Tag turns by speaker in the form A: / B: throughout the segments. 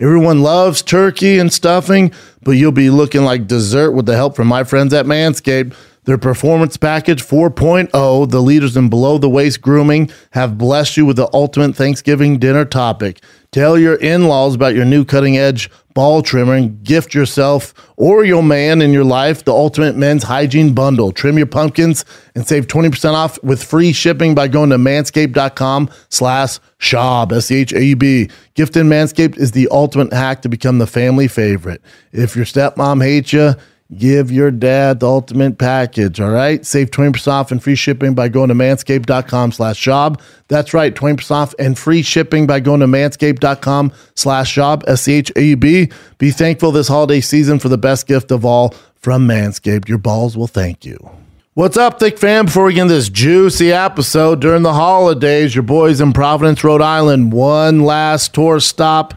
A: Everyone loves turkey and stuffing, but you'll be looking like dessert with the help from my friends at Manscaped. Their Performance Package 4.0, the leaders in below the waist grooming, have blessed you with the ultimate Thanksgiving dinner topic. Tell your in laws about your new cutting edge ball trimmer and gift yourself or your man in your life the ultimate men's hygiene bundle. Trim your pumpkins and save 20% off with free shipping by going to manscaped.com slash schaub, S-C-H-A-B. Gifting Manscaped is the ultimate hack to become the family favorite. If your stepmom hates you, Give your dad the ultimate package, all right? Save 20% off and free shipping by going to manscaped.com slash schaub. That's right, 20% off and free shipping by going to manscaped.com slash schaub, S-C-H-A-U-B. Be thankful this holiday season for the best gift of all from Manscaped. Your balls will thank you. What's up, Thick fam? Before we get into this juicy episode during the holidays, your boys in Providence, Rhode Island, one last tour stop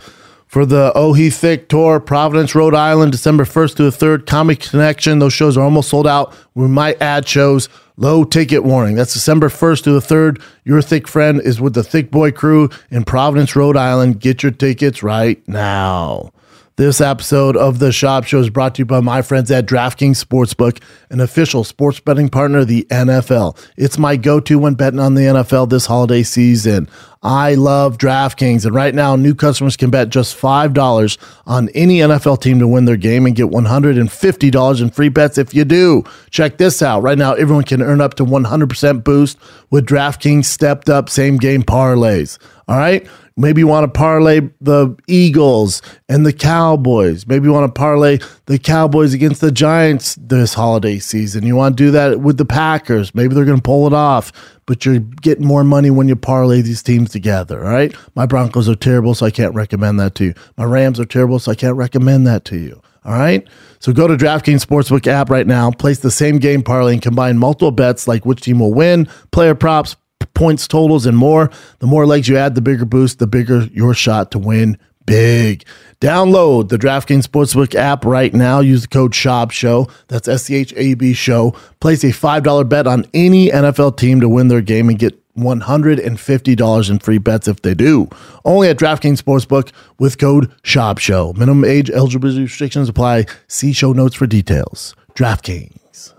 A: for the Oh He Thick Tour, Providence, Rhode Island, December 1st to the 3rd. Comic Connection, those shows are almost sold out. We might add shows. Low ticket warning. That's December 1st to the 3rd. Your Thick Friend is with the Thick Boy crew in Providence, Rhode Island. Get your tickets right now. This episode of the Schaub Show is brought to you by my friends at DraftKings Sportsbook, an official sports betting partner of the NFL. It's my go to when betting on the NFL this holiday season. I love DraftKings, and right now, new customers can bet just $5 on any NFL team to win their game and get $150 in free bets if you do. Check this out. Right now, everyone can earn up to 100% boost with DraftKings stepped up same game parlays. All right. Maybe you want to parlay the Eagles and the Cowboys. Maybe you want to parlay the Cowboys against the Giants this holiday season. You want to do that with the Packers. Maybe they're going to pull it off, but you're getting more money when you parlay these teams together. All right. My Broncos are terrible, so I can't recommend that to you. My Rams are terrible, so I can't recommend that to you. All right. So go to DraftKings Sportsbook app right now, place the same game parlay, and combine multiple bets like which team will win, player props, points totals, and more. The more legs you add, the bigger boost, the bigger your shot to win big. Download the DraftKings Sportsbook app right now. Use the code SCHAUB SHOW. That's S C H A B SHOW. Place a $5 bet on any NFL team to win their game and get $150 in free bets if they do. Only at DraftKings Sportsbook with code SCHAUB SHOW. Minimum age eligibility restrictions apply. See show notes for details. DraftKings.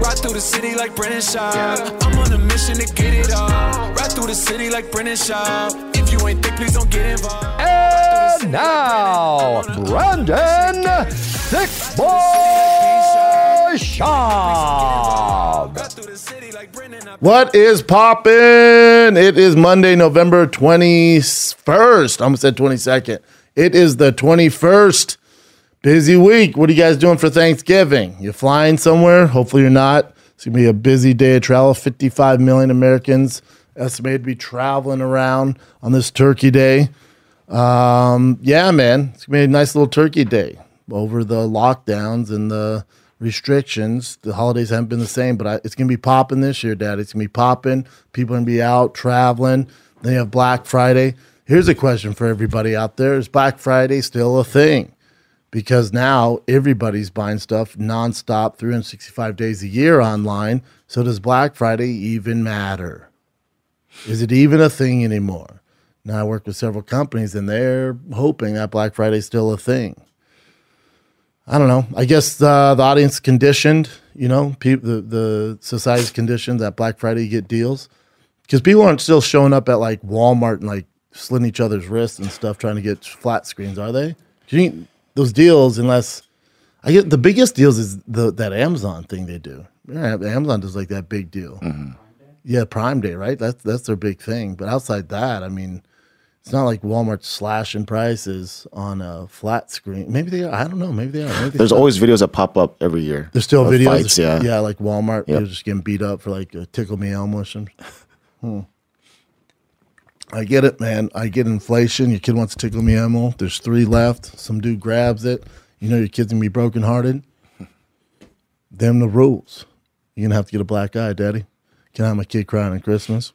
B: Ride through the city like Brendan Schaub. I'm on a mission to get it all. Ride through the city like Brendan Schaub. If you ain't thick, please don't get involved.
C: And now, Brendan Thick Boy Schaub.
B: Ride through the city like Brendan. I-
A: What is poppin'? It is Monday, November 21st. I almost said 22nd. It is the 21st. Busy week. What are you guys doing for Thanksgiving? You flying somewhere? Hopefully you're not. It's to be a busy day of travel. 55 million Americans estimated to be traveling around on this turkey day. Um, yeah, man. It's to be a nice little turkey day over the lockdowns and the restrictions. The holidays haven't been the same, but I, it's to be popping this year, Dad. It's to be popping. People are to be out traveling. Then you have Black Friday. Here's a question for everybody out there Is Black Friday still a thing? Because now everybody's buying stuff nonstop, 365 days a year online. So does Black Friday even matter? Is it even a thing anymore? Now I work with several companies and they're hoping that Black Friday is still a thing. I don't know. I guess uh, the audience conditioned, you know, people, the, the society's conditioned that Black Friday get deals because people aren't still showing up at like Walmart and like slitting each other's wrists and stuff trying to get flat screens, are they? Do you think those deals, unless I get the biggest deals is the that Amazon thing they do. Yeah, Amazon does like that big deal. Yeah, Prime Day, right? That's that's their big thing. But outside that, I mean, it's not like Walmart slashing prices on a flat screen. Maybe they are. I don't know. Maybe they are. Maybe they
D: There's
A: stop.
D: always videos that pop up every year.
A: There's still videos.
D: Fights, yeah.
A: yeah, like Walmart.
D: Yep.
A: They're just getting beat up for like a tickle me Elmo or something. Hmm. I get it, man. I get inflation. Your kid wants to tickle me Elmo. There's three left. Some dude grabs it. You know your kid's gonna be brokenhearted. Them the rules. You're gonna have to get a black eye, daddy. Can I have my kid crying at Christmas?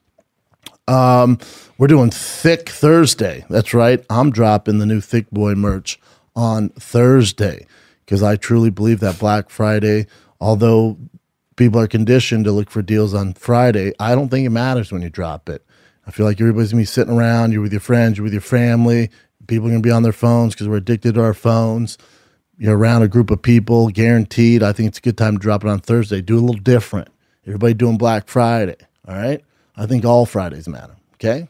A: Um, we're doing Thick Thursday. That's right. I'm dropping the new Thick Boy merch on Thursday because I truly believe that Black Friday, although people are conditioned to look for deals on Friday, I don't think it matters when you drop it. I feel like everybody's gonna be sitting around, you're with your friends, you're with your family, People are to be on their phones because we're addicted to our phones. You're around a group of people, guaranteed. I think it's a good time to drop it on Thursday. Do a little different. Everybody doing Black Friday. All right. I think all Fridays matter. Okay.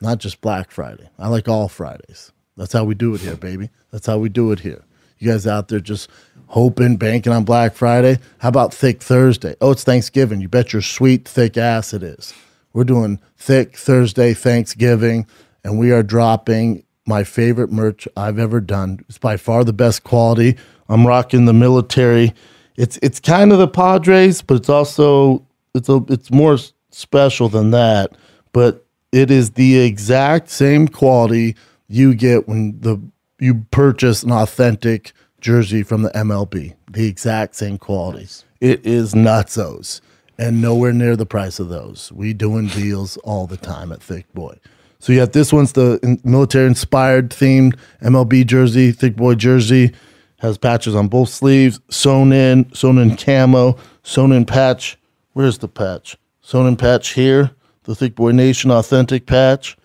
A: Not just Black Friday. I like all Fridays. That's how we do it here, baby. That's how we do it here. You guys out there just hoping, banking on Black Friday. How about Thick Thursday? Oh, it's Thanksgiving. You bet your sweet, thick ass it is. We're doing Thick Thursday Thanksgiving, and we are dropping my favorite merch I've ever done. It's by far the best quality. I'm rocking the military. It's it's kind of the Padres, but it's also it's a it's more special than that. But it is the exact same quality you get when the you purchase an authentic jersey from the MLB. The exact same quality. It is nutsos and nowhere near the price of those. We doing deals all the time at Thick Boy. So you have this one's the military inspired themed MLB jersey, Thick Boy jersey. Has patches on both sleeves, sewn in, sewn in camo, sewn in patch. Where's the patch? Sewn in patch here, the Thick Boy Nation authentic patch.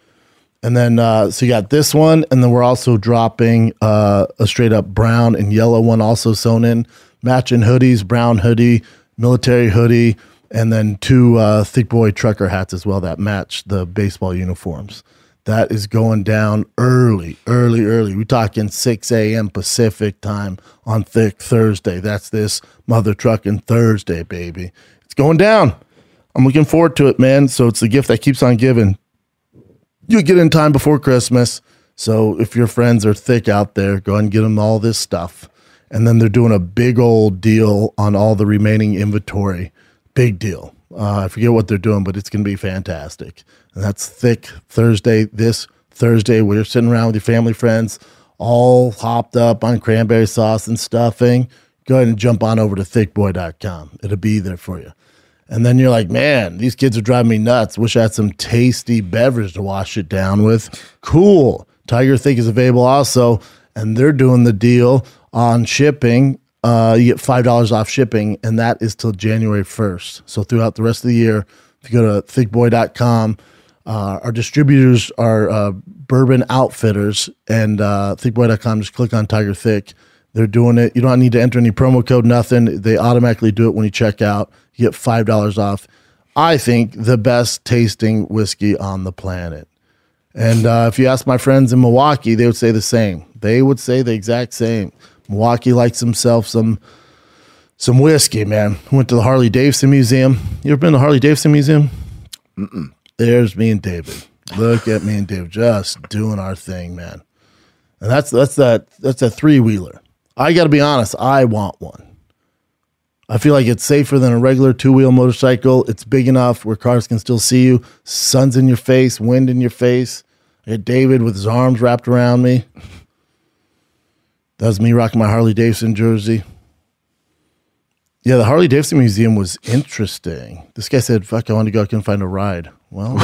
A: And then, uh, so you got this one, and then we're also dropping uh, a straight up brown and yellow one, also sewn in, matching hoodies, brown hoodie, military hoodie, and then two uh, thick boy trucker hats as well that match the baseball uniforms. That is going down early, early, early. We're talking 6 a.m. Pacific time on Thick Thursday. That's this mother trucking Thursday, baby. It's going down. I'm looking forward to it, man. So it's the gift that keeps on giving you get in time before Christmas. So if your friends are thick out there, go and get them all this stuff. And then they're doing a big old deal on all the remaining inventory. Big deal. Uh, I forget what they're doing, but it's going to be fantastic. And that's thick Thursday, this Thursday, you're sitting around with your family, friends, all hopped up on cranberry sauce and stuffing. Go ahead and jump on over to thickboy.com. It'll be there for you. And then you're like, man, these kids are driving me nuts. Wish I had some tasty beverage to wash it down with. Cool. Tiger Thick is available also, and they're doing the deal on shipping. Uh, you get five dollars off shipping, and that is till January first. So throughout the rest of the year, if you go to thickboy.com, uh, our distributors are uh, Bourbon Outfitters and uh, thickboy.com. Just click on Tiger Thick. They're doing it. You don't need to enter any promo code, nothing. They automatically do it when you check out. You get $5 off. I think the best tasting whiskey on the planet. And uh, if you ask my friends in Milwaukee, they would say the same. They would say the exact same. Milwaukee likes himself some some whiskey, man. Went to the Harley Davidson Museum. You ever been to the Harley Davidson Museum? Mm-mm. There's me and David. Look at me and David just doing our thing, man. And that's that's that that's a three wheeler. I got to be honest. I want one. I feel like it's safer than a regular two wheel motorcycle. It's big enough where cars can still see you. Sun's in your face, wind in your face. I had David with his arms wrapped around me. That was me rocking my Harley Davidson jersey. Yeah, the Harley Davidson Museum was interesting. This guy said, "Fuck, I want to go. I couldn't find a ride." Well,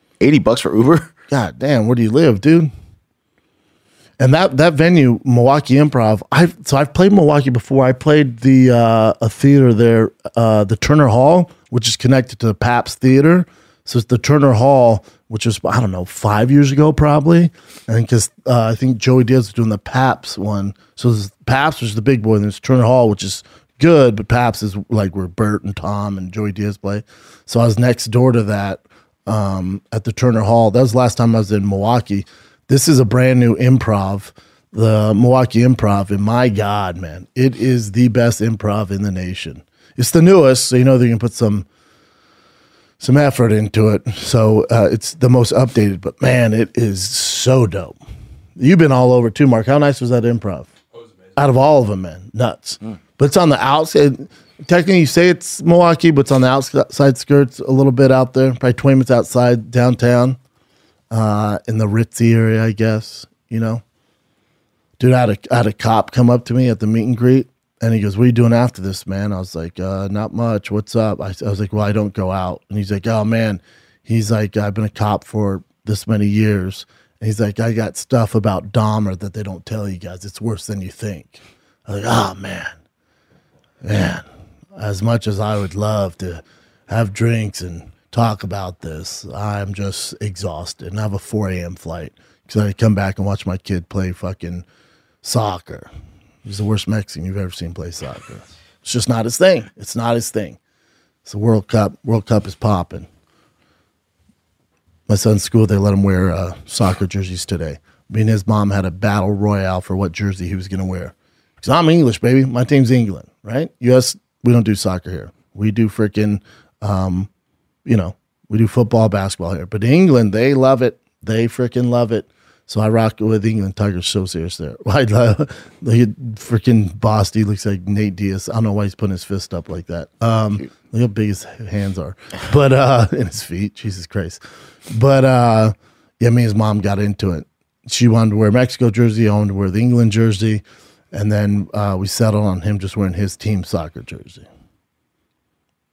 D: 80 bucks for Uber?
A: God damn, where do you live, dude? And that that venue, Milwaukee Improv. I so I've played Milwaukee before. I played the uh, a theater there, uh, the Turner Hall, which is connected to the Pabst Theater. So it's the Turner Hall, which was I don't know five years ago probably, and because uh, I think Joey Diaz was doing the Pabst one. So there's Pabst, is the big boy, and there's Turner Hall, which is good, but Pabst is like where Bert and Tom and Joey Diaz play. So I was next door to that um, at the Turner Hall. That was the last time I was in Milwaukee. This is a brand new improv, the Milwaukee Improv, and my God, man, it is the best improv in the nation. It's the newest, so you know they can put some some effort into it. So uh, it's the most updated, but man, it is so dope. You've been all over too, Mark. How nice was that improv? Out of all of them, man, nuts. But it's on the outside. Technically, you say it's Milwaukee, but it's on the outside skirts a little bit out there, probably 20 minutes outside downtown uh, in the Ritzy area, I guess. You know, dude, I had, a, I had a cop come up to me at the meet and greet, and he goes, "What are you doing after this, man?" I was like, uh, "Not much. What's up?" I, I was like, "Well, I don't go out." And he's like, "Oh man," he's like, "I've been a cop for this many years." And he's like, "I got stuff about Dahmer that they don't tell you guys. It's worse than you think." I was like, "Oh man, man." As much as I would love to have drinks and talk about this, I'm just exhausted and I have a 4 a.m. flight. because I come back and watch my kid play fucking soccer. He's the worst Mexican you've ever seen play soccer. It's just not his thing. It's not his thing. It's the World Cup. World Cup is popping. My son's school, they let him wear uh, soccer jerseys today. Me and his mom had a battle royale for what jersey he was going to wear. Because I'm English, baby. My team's England, right? U.S., we don't do soccer here. We do freaking, um, you know, we do football, basketball here. But England, they love it. They freaking love it. So I rock with England. Tiger's so serious there. Look at freaking Bosty. Looks like Nate Diaz. I don't know why he's putting his fist up like that. Um, look how big his hands are, but uh, and his feet. Jesus Christ. But uh, yeah, me and his mom got into it. She wanted to wear Mexico jersey. I wanted to wear the England jersey, and then uh, we settled on him just wearing his team soccer jersey.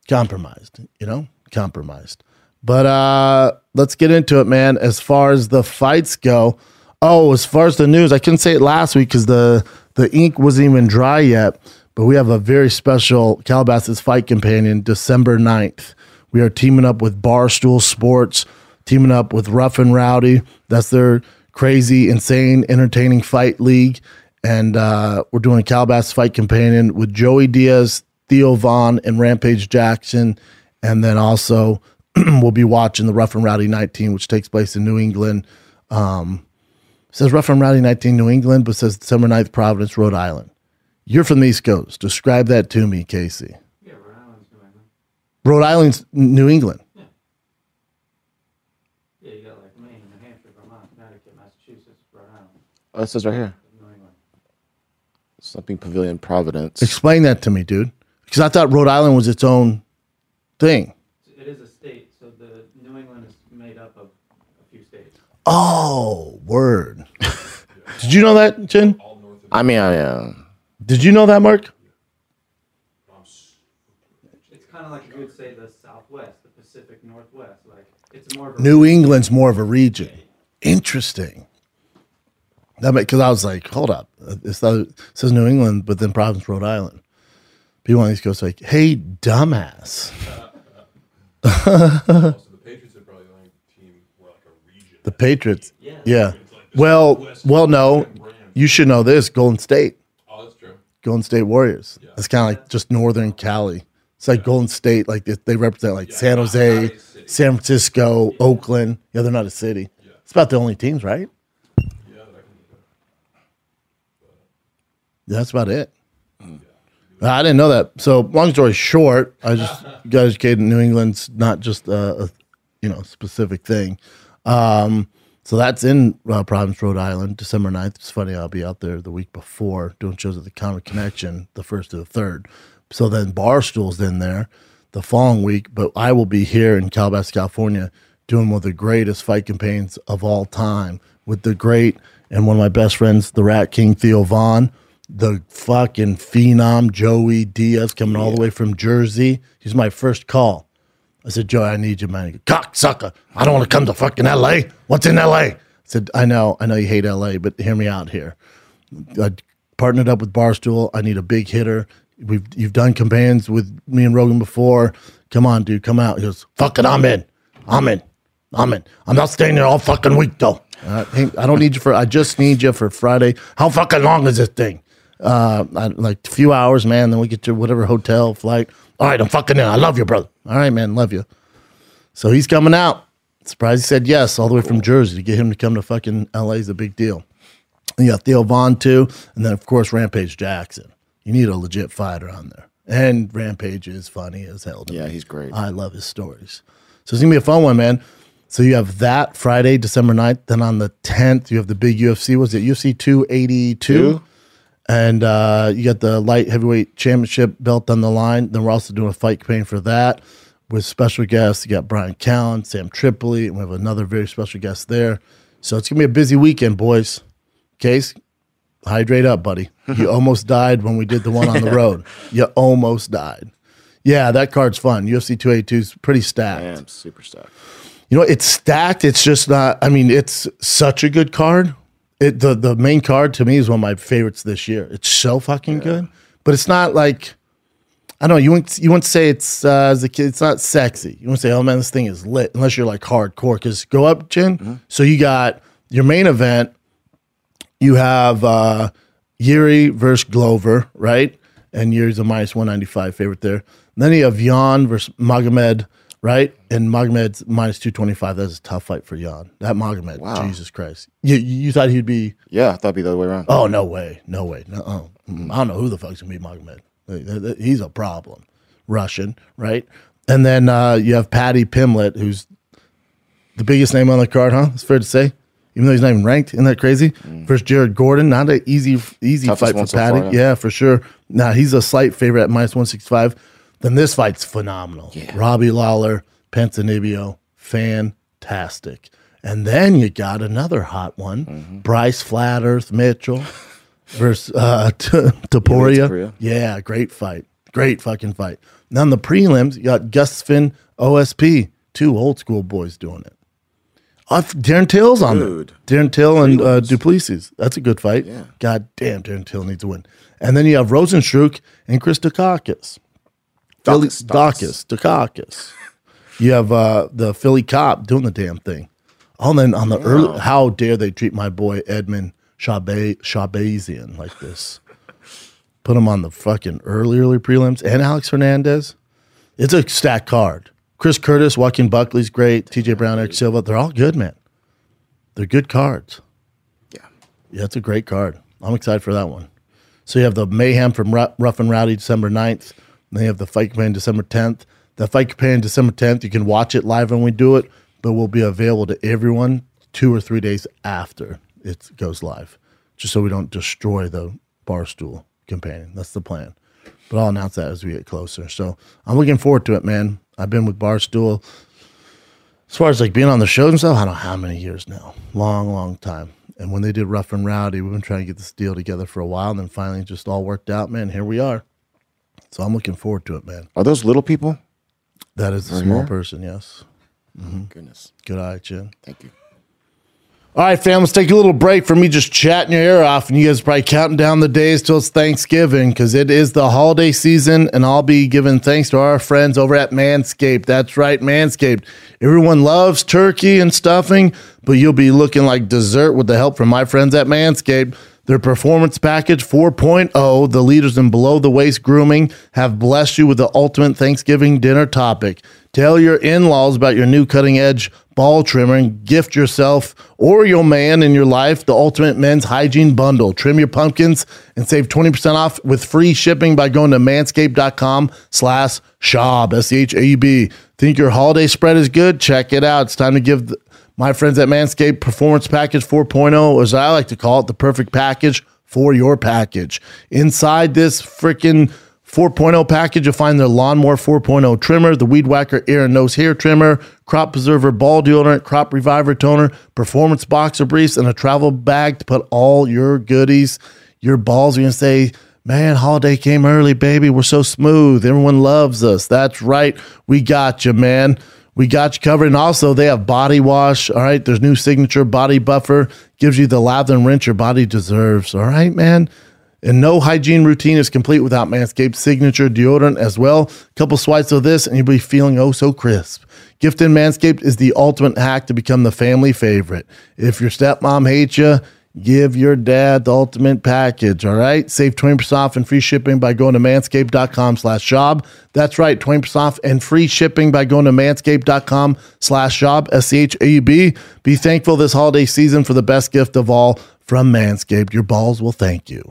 A: Compromised, you know, compromised. But uh let's get into it, man. As far as the fights go, oh, as far as the news, I couldn't say it last week because the the ink wasn't even dry yet. But we have a very special Calabasas fight companion, December 9th. We are teaming up with Barstool Sports, teaming up with Rough and Rowdy. That's their crazy, insane, entertaining fight league. And uh, we're doing a Calabasas fight companion with Joey Diaz, Theo Von, and Rampage Jackson. And then also we'll be watching the Rough and Rowdy 19, which takes place in New England. Um, it says Rough and Rowdy 19, New England, but says December 9th, Providence, Rhode Island. You're from the East Coast. Describe that to me, Casey.
E: Yeah, Rhode Island's New England.
A: Rhode Island's New England.
E: Yeah, you got like Maine, New Hampshire, Vermont, Connecticut, Massachusetts, Rhode Island,
D: Oh, it says right here.
E: New England.
D: Something Pavilion Providence.
A: Explain that to me, dude. Because I thought Rhode Island was its own thing.
E: It is a state, so the New England is made up of a few states.
A: Oh, word. Did you know that, Jen?
D: I mean, I, uh,
A: Did you know that, Mark?
E: It's kind of like you would say the Southwest, the Pacific Northwest. Like it's more of a
A: New England's more of a region. Interesting. That because I was like, hold up, it's not, it says New England, but then Providence, Rhode Island. People on the East Coast are like, hey, dumbass.
F: So the Patriots are probably the only team where like a region.
A: The Patriots,
E: Yeah.
A: yeah. Well, well, no, you should know this. Golden State,
F: Oh, that's true.
A: Golden State Warriors. It's kind of like just Northern Cali. It's like Golden State, like they, they represent like San Jose,
F: not a city.
A: San Francisco, Oakland. Yeah, they're not a city. It's about the only teams, right?
F: Yeah, that I can think of.
A: That's about it. I didn't know that. So, long story short, I just got educated. in New England's not just a, a you know specific thing. Um, so that's in uh, Providence, Rhode Island, December 9th. It's funny, I'll be out there the week before doing shows at the Comic Connection, the first to the third. So then Barstool's in there the following week, but I will be here in Calabasas, California, doing one of the greatest fight campaigns of all time with the great and one of my best friends, the Rat King Theo Von, the fucking phenom Joey Diaz coming all the way from Jersey. He's my first call. I said, Joey, I need you, man. He goes, Cocksucker. I don't want to come to fucking LA. What's in LA? I said, I know, I know you hate LA, but hear me out here. I partnered up with Barstool. I need a big hitter. We've you've done campaigns with me and Rogan before. Come on, dude, come out. He goes, fuck it, I'm in. I'm in. I'm in. I'm not staying there all fucking week though. Uh, hey, I don't need you for. I just need you for Friday. How fucking long is this thing? Uh, I, like a few hours, man. Then we get to whatever hotel flight. All right, I'm fucking in. I love you, brother. All right, man, love you. So he's coming out. Surprised he said yes, all the way from Jersey to get him to come to fucking LA is a big deal. And you got Theo Von too, and then of course Rampage Jackson. You need a legit fighter on there. And Rampage is funny as hell.
D: Yeah,
A: me.
D: he's great.
A: I love his stories. So it's gonna be a fun one, man. So you have that Friday, December 9th. Then on the 10th, you have the big UFC. Was it UFC 282?
D: Two?
A: And uh, you got the light heavyweight championship belt on the line. Then we're also doing a fight campaign for that with special guests. You got Bryan Callen, Sam Tripoli, and we have another very special guest there. So it's gonna be a busy weekend, boys. Case, hydrate up, buddy. You almost died when we did the one on the road. You almost died. Yeah, that card's fun. UFC 282 is pretty stacked.
D: I am super stacked.
A: You know, it's stacked. It's just not. I mean, it's such a good card. It the the main card to me is one of my favorites this year. It's so fucking good, but it's not like I don't know. You wouldn't you wouldn't say it's uh, as a kid. It's not sexy. You wouldn't say, "Oh man, this thing is lit," unless you're like hardcore. Because go up, Chin. So you got your main event, you have uh, Jiří versus Glover, right? And Jiří's a minus 195 favorite there. And then you have Jan versus Magomed, right? And Magomed's minus 225. That's a tough fight for Jan. That Magomed,
D: Wow.
A: Jesus Christ. You, you thought he'd be,
D: Yeah, I thought it'd be the other way around.
A: oh, no way. No way. No, oh, mm, I don't know who the fuck's going to be Magomed. Like, th- th- He's a problem. Russian, right? And then uh, you have Paddy Pimblett, who's the biggest name on the card, huh? It's fair to say. Even though he's not even ranked, isn't that crazy? Versus Jared Gordon, not an easy, easy
D: Toughest
A: fight for
D: so
A: Paddy.
D: far,
A: yeah.
D: yeah.
A: for sure. Now he's a slight favorite at minus one sixty five. Then this fight's phenomenal. Robbie Lawler, Ponzinibbio, fantastic. And then you got another hot one,
D: Mm-hmm.
A: Bryce Flat Earth Mitchell versus uh, T-
D: Topuria.
A: Yeah, great fight. Great fucking fight. Now in the prelims, you got Gus Finn, OSP, two old school boys doing it. Uh, Darren Till's on
D: Dude.
A: there. Darren Till and uh, du Plessis. That's a good fight.
D: Yeah.
A: God damn, Darren Till needs to win. And then you have Rozenstruik and Chris Daukaus. Philly, Daukaus. Daukaus. You have uh, the Philly cop doing the damn thing. Oh, and then on the early, how dare they treat my boy Edmund Shabe, Shahbazyan like this? Put him on the fucking early, early prelims. And Alex Hernandez. It's a stacked card. Chris Curtis, Joaquin Buckley's great. TJ Brown, Eric Silva. They're all good, man. They're good cards.
D: Yeah.
A: Yeah, it's a great card. I'm excited for that one. So you have the Mayhem from Rough and Rowdy December 9th. Then you have the Fight Companion December 10th. The Fight Companion December 10th, you can watch it live when we do it, but will be available to everyone two or three days after it goes live, just so we don't destroy the Barstool Companion. That's the plan. But I'll announce that as we get closer. So I'm looking forward to it, man. I've been with Barstool as far as like being on the and stuff, I don't know how many years now. Long, long time. And when they did Rough and Rowdy, we've been trying to get this deal together for a while, and then finally just all worked out, man. Here we are. So I'm looking forward to it, man.
D: Are those little people?
A: That is a small
D: here?
A: person, yes. Oh, mm-hmm.
D: Goodness.
A: Good eye, Chin.
D: Thank you.
A: All right, fam, let's take a little break from me just chatting your ear off, and you guys are probably counting down the days till it's Thanksgiving because it is the holiday season, and I'll be giving thanks to our friends over at Manscaped. That's right, Manscaped. Everyone loves turkey and stuffing, but you'll be looking like dessert with the help from my friends at Manscaped. Their Performance Package 4.0, the leaders in below the waist grooming, have blessed you with the ultimate Thanksgiving dinner topic. Tell your in laws about your new cutting edge ball trimmer and gift yourself or your man in your life the ultimate men's hygiene bundle. Trim your pumpkins and save 20% off with free shipping by going to manscaped.com slash shab, S-C-H-A-B. Think your holiday spread is good? Check it out. It's time to give the, my friends at Manscaped Performance Package 4.0, as I like to call it, the perfect package for your package. Inside this freaking 4.0 package, you'll find the Lawnmower 4.0 trimmer, the Weed Whacker ear and nose hair trimmer, Crop Preserver ball deodorant, Crop Reviver toner, Performance boxer briefs, and a travel bag to put all your goodies. Your balls are going to say, Man, holiday came early, baby. We're so smooth. Everyone loves us. That's right. We got you, man. We got you covered. And also, they have body wash. All right. There's new signature body buffer. Gives you the lather and rinse your body deserves. All right, man. And no hygiene routine is complete without Manscaped signature deodorant as well. A couple swipes of this and you'll be feeling oh so crisp. Gifting Manscaped is the ultimate hack to become the family favorite. If your stepmom hates you, give your dad the ultimate package. All right. Save 20% off and free shipping by going to manscaped.com slash job. That's right. 20% off and free shipping by going to manscaped.com slash job. S-C-H-A-U-B. Be thankful this holiday season for the best gift of all from Manscaped. Your balls will thank you.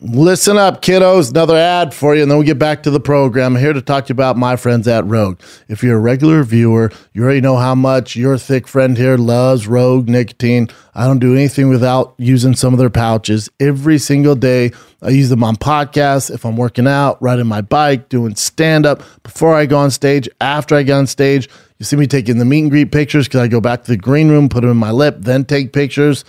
A: Listen up, kiddos. Another ad for you, and then we get back to the program. I'm here to talk to you about my friends at Rogue. If you're a regular viewer, you already know how much your thick friend here loves Rogue nicotine. I don't do anything without using some of their pouches every single day. I use them on podcasts, if I'm working out, riding my bike, doing stand up, before I go on stage, after I get on stage. You see me taking the meet and greet pictures because I go back to the green room, put them in my lip, then take pictures.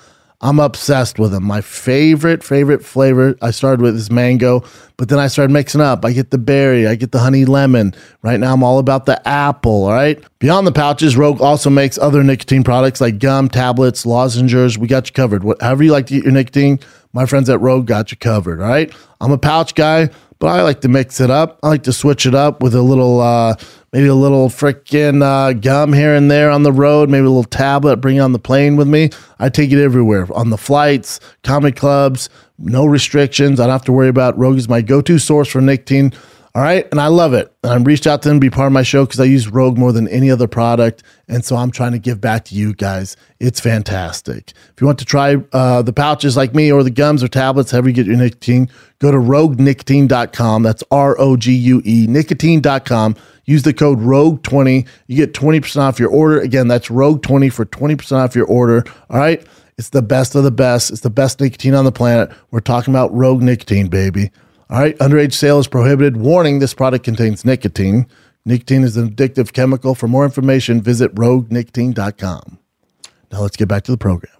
A: I'm obsessed with them. My favorite, favorite flavor I started with is mango, but then I started mixing up. I get the berry, I get the honey lemon. Right now, I'm all about the apple. All right. Beyond the pouches, Rogue also makes other nicotine products like gum, tablets, lozenges. We got you covered. Whatever you like to eat your nicotine, my friends at Rogue got you covered. All right. I'm a pouch guy, but I like to mix it up. I like to switch it up with a little, uh, maybe a little freaking uh, gum here and there on the road, maybe a little tablet, bring it on the plane with me. I take it everywhere on the flights, comedy clubs, no restrictions. I don't have to worry about Rogue is my go to source for nicotine. All right. And I love it. And I reached out to them to be part of my show because I use Rogue more than any other product. And so I'm trying to give back to you guys. It's fantastic. If you want to try uh, the pouches like me or the gums or tablets, however you get your nicotine, go to roguenicotine.com. That's R O G U E, nicotine.com. Use the code ROGUE20. You get 20% off your order. Again, that's ROGUE20 for 20% off your order. All right. It's the best of the best. It's the best nicotine on the planet. We're talking about Rogue Nicotine, baby. All right, underage sale is prohibited. Warning this product contains nicotine. Nicotine is an addictive chemical. For more information, visit roguenicotine.com. Now let's get back to the program.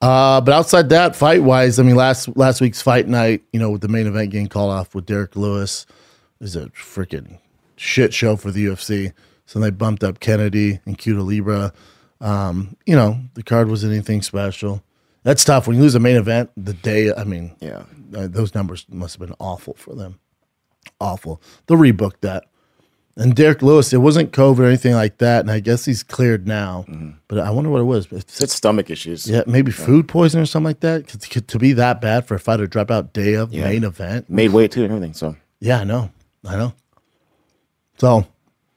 A: Uh, but outside that, fight wise, I mean, last last week's fight night, you know, with the main event getting called off with Derrick Lewis, is a freaking shit show for the UFC. So they bumped up Kennedy and Cutelaba. Um, you know, the card wasn't anything special. That's tough when you lose a main event the day. I mean,
D: Yeah.
A: uh, those numbers must have been awful for them. Awful. They'll rebook that. And Derrick Lewis, it wasn't COVID or anything like that, and I guess he's cleared now. But I wonder what it was. It's-
D: It's stomach issues.
A: yeah, maybe food poisoning or something like that. to- be that bad for a fighter to drop out day of
D: Yeah.
A: main event.
D: Made weight too and everything. So
A: Yeah, I know. I know. So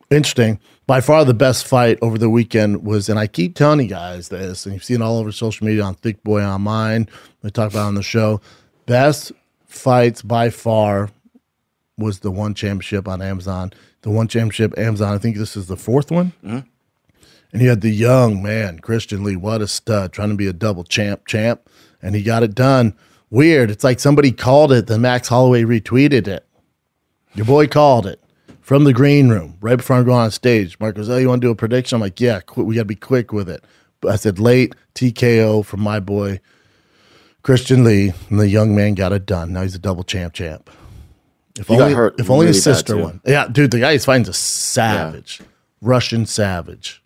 A: interesting. By far the best fight over the weekend was, and I keep telling you guys this, and you've seen all over social media on Thick Boy on mine. We talk about it on the show. Best fights by far was the one championship on Amazon. The one championship Amazon. I think this is the fourth one. Mm-hmm. And you had the young man, Christian Lee. What a stud, trying to be a double champ, champ. And he got it done. Weird. It's like somebody called it, then Max Holloway retweeted it. Your boy called it from the green room right before I'm going on stage. Mark goes, Oh, you want to do a prediction? I'm like, Yeah, qu- we got to be quick with it. But I said, Late TKO from my boy, Christian Lee. And the young man got it done. Now he's a double champ champ. If
D: He
A: only, if only his
D: really
A: sister won. Yeah, dude, the guy he's fighting a savage, Russian savage.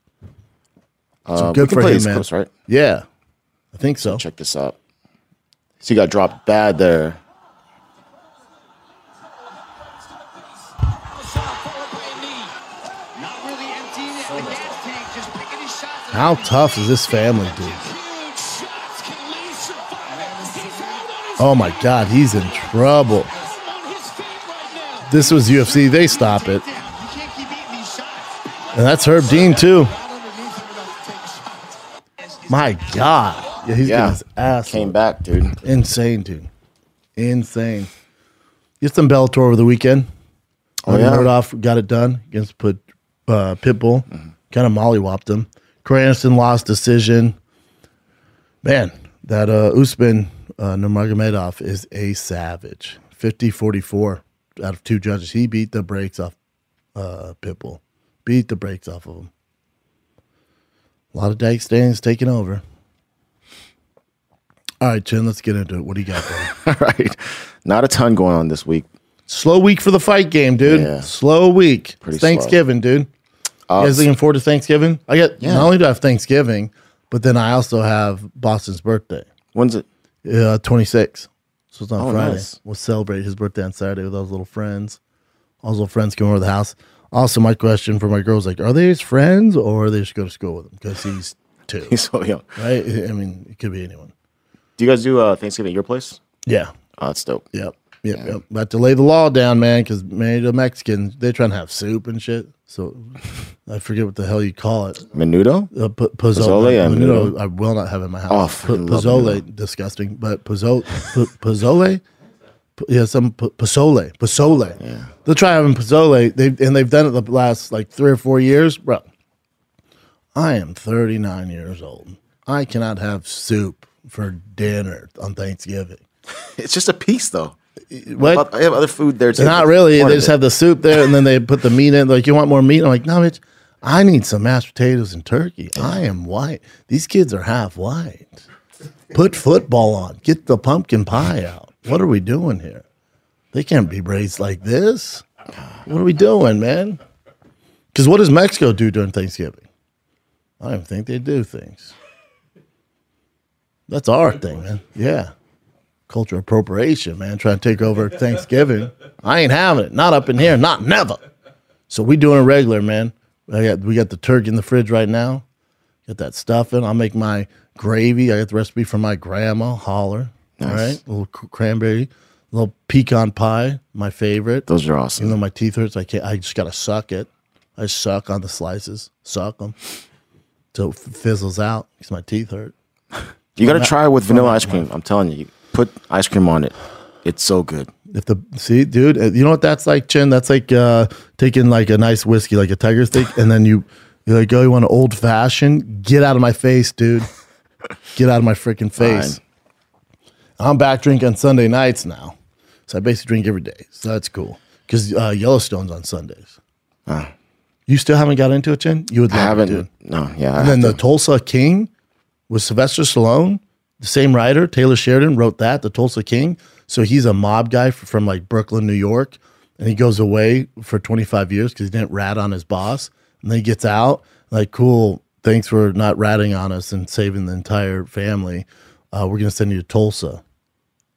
A: So
D: uh,
A: good for him, man.
D: right?
A: Yeah, I think so.
D: Check this out. So you got dropped bad there.
A: How tough is this family, dude? Oh my God, he's in trouble. This was UFC. They stop it. And that's Herb Dean, too. My God. Yeah, he's
D: Yeah.
A: getting his ass.
D: Came back, dude.
A: Insane, dude. Insane. Get some Bellator over the weekend.
D: Oh, yeah.
A: Murdoch got it done against Put, uh, Pitbull. Kind of mollywopped him. Anderson lost decision. Man, that uh, Usman uh, Nurmagomedov is a savage. 50-44 out of two judges. He beat the brakes off uh, Pitbull. Beat the brakes off of him. A lot of Dagestanis taking over. All right, Chin, let's get into it. What do you got, buddy?
D: All right. Not a ton going on this week.
A: Slow week for the fight game, dude.
D: Yeah.
A: Slow week.
D: Pretty
A: Thanksgiving, dude.
D: Uh,
A: you guys looking forward to Thanksgiving? I get
D: Yeah.
A: not only do I have Thanksgiving, but then I also have Boston's birthday,
D: When's it?
A: uh, 26. So it's on
D: Oh,
A: Friday.
D: nice.
A: We'll celebrate his birthday on Saturday with all his little friends. All his little friends come over to the house. Also, my question for my girls like, are they his friends or are they just go to school with him because he's two,
D: He's so young.
A: right? I mean, it could be anyone.
D: Do you guys do uh, Thanksgiving at your place?
A: Yeah.
D: Oh, that's dope.
A: Yep. Yep. Yep. About to lay the law down, man, because man, the Mexicans, they're trying to have soup and shit. So I forget what the hell you call it.
D: Menudo?
A: Uh, p- pozole.
D: Pozole, yeah,
A: Menudo. I will not have in my house.
D: Oh,
A: P- disgusting. But pozole, p- pozole, P- yeah, some p- pozole, pozole. Yeah. They'll try having pozole. They and they've done it the last like three or four years, bro. I am 39 years old. I cannot have soup for dinner on Thanksgiving.
D: It's just a piece, though.
A: What?
D: I have other food there too.
A: Not really. They just have the soup there, and then they put the meat in. Like, you want more meat? I'm like, no, bitch. I need some mashed potatoes and turkey. I am white. These kids are half white. Put football on. Get the pumpkin pie out. What are we doing here? They can't be raised like this. What are we doing, man? Because what does Mexico do during Thanksgiving? I don't think they do things. That's our thing, man. Yeah cultural appropriation, man, trying to take over Thanksgiving. I ain't having it. Not up in here. Not never. So we doing a regular, man. I got, we got the turkey in the fridge right now. Get that stuffing. I'll make my gravy. I got the recipe from my grandma, Holler. All right, a little cranberry, a little pecan pie, my favorite.
D: Those are awesome.
A: Even though my teeth hurts, I can't. I just gotta suck it. I suck on the slices, suck them, till it fizzles out because my teeth hurt.
D: You got to try it with vanilla ice cream. I'm telling you put ice cream on it. It's so good.
A: If the see, dude, uh, you know what that's like, Chin? That's like uh, taking like a nice whiskey, like a tiger stick, and then you you're like, oh, you want an old fashioned? Get out of my face, dude. Get out of my freaking face. I'm back drinking on Sunday nights now, so I basically drink every day. So that's cool because uh, Yellowstone's on Sundays. You still haven't got into it, Chin? You would
D: I haven't.
A: it, dude.
D: No, yeah.
A: And then
D: have
A: the
D: to.
A: Tulsa King with Sylvester Stallone, the same writer, Taylor Sheridan wrote that, the Tulsa King. So he's a mob guy from like Brooklyn, New York, and he goes away for 25 years because he didn't rat on his boss. And then he gets out, like, cool, thanks for not ratting on us and saving the entire family. Uh, we're gonna send you to Tulsa.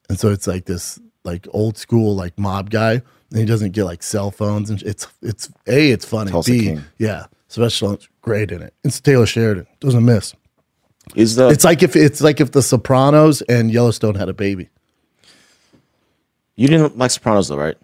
A: And so it's like this like old school like mob guy, and he doesn't get like cell phones and sh- it's it's a it's funny.
D: Tulsa
A: B
D: King.
A: yeah, Sylvester Stallone's great in it. It's Taylor Sheridan doesn't miss.
D: Is the
A: It's like if it's like if The Sopranos and Yellowstone had a baby.
D: you didn't like Sopranos though, right?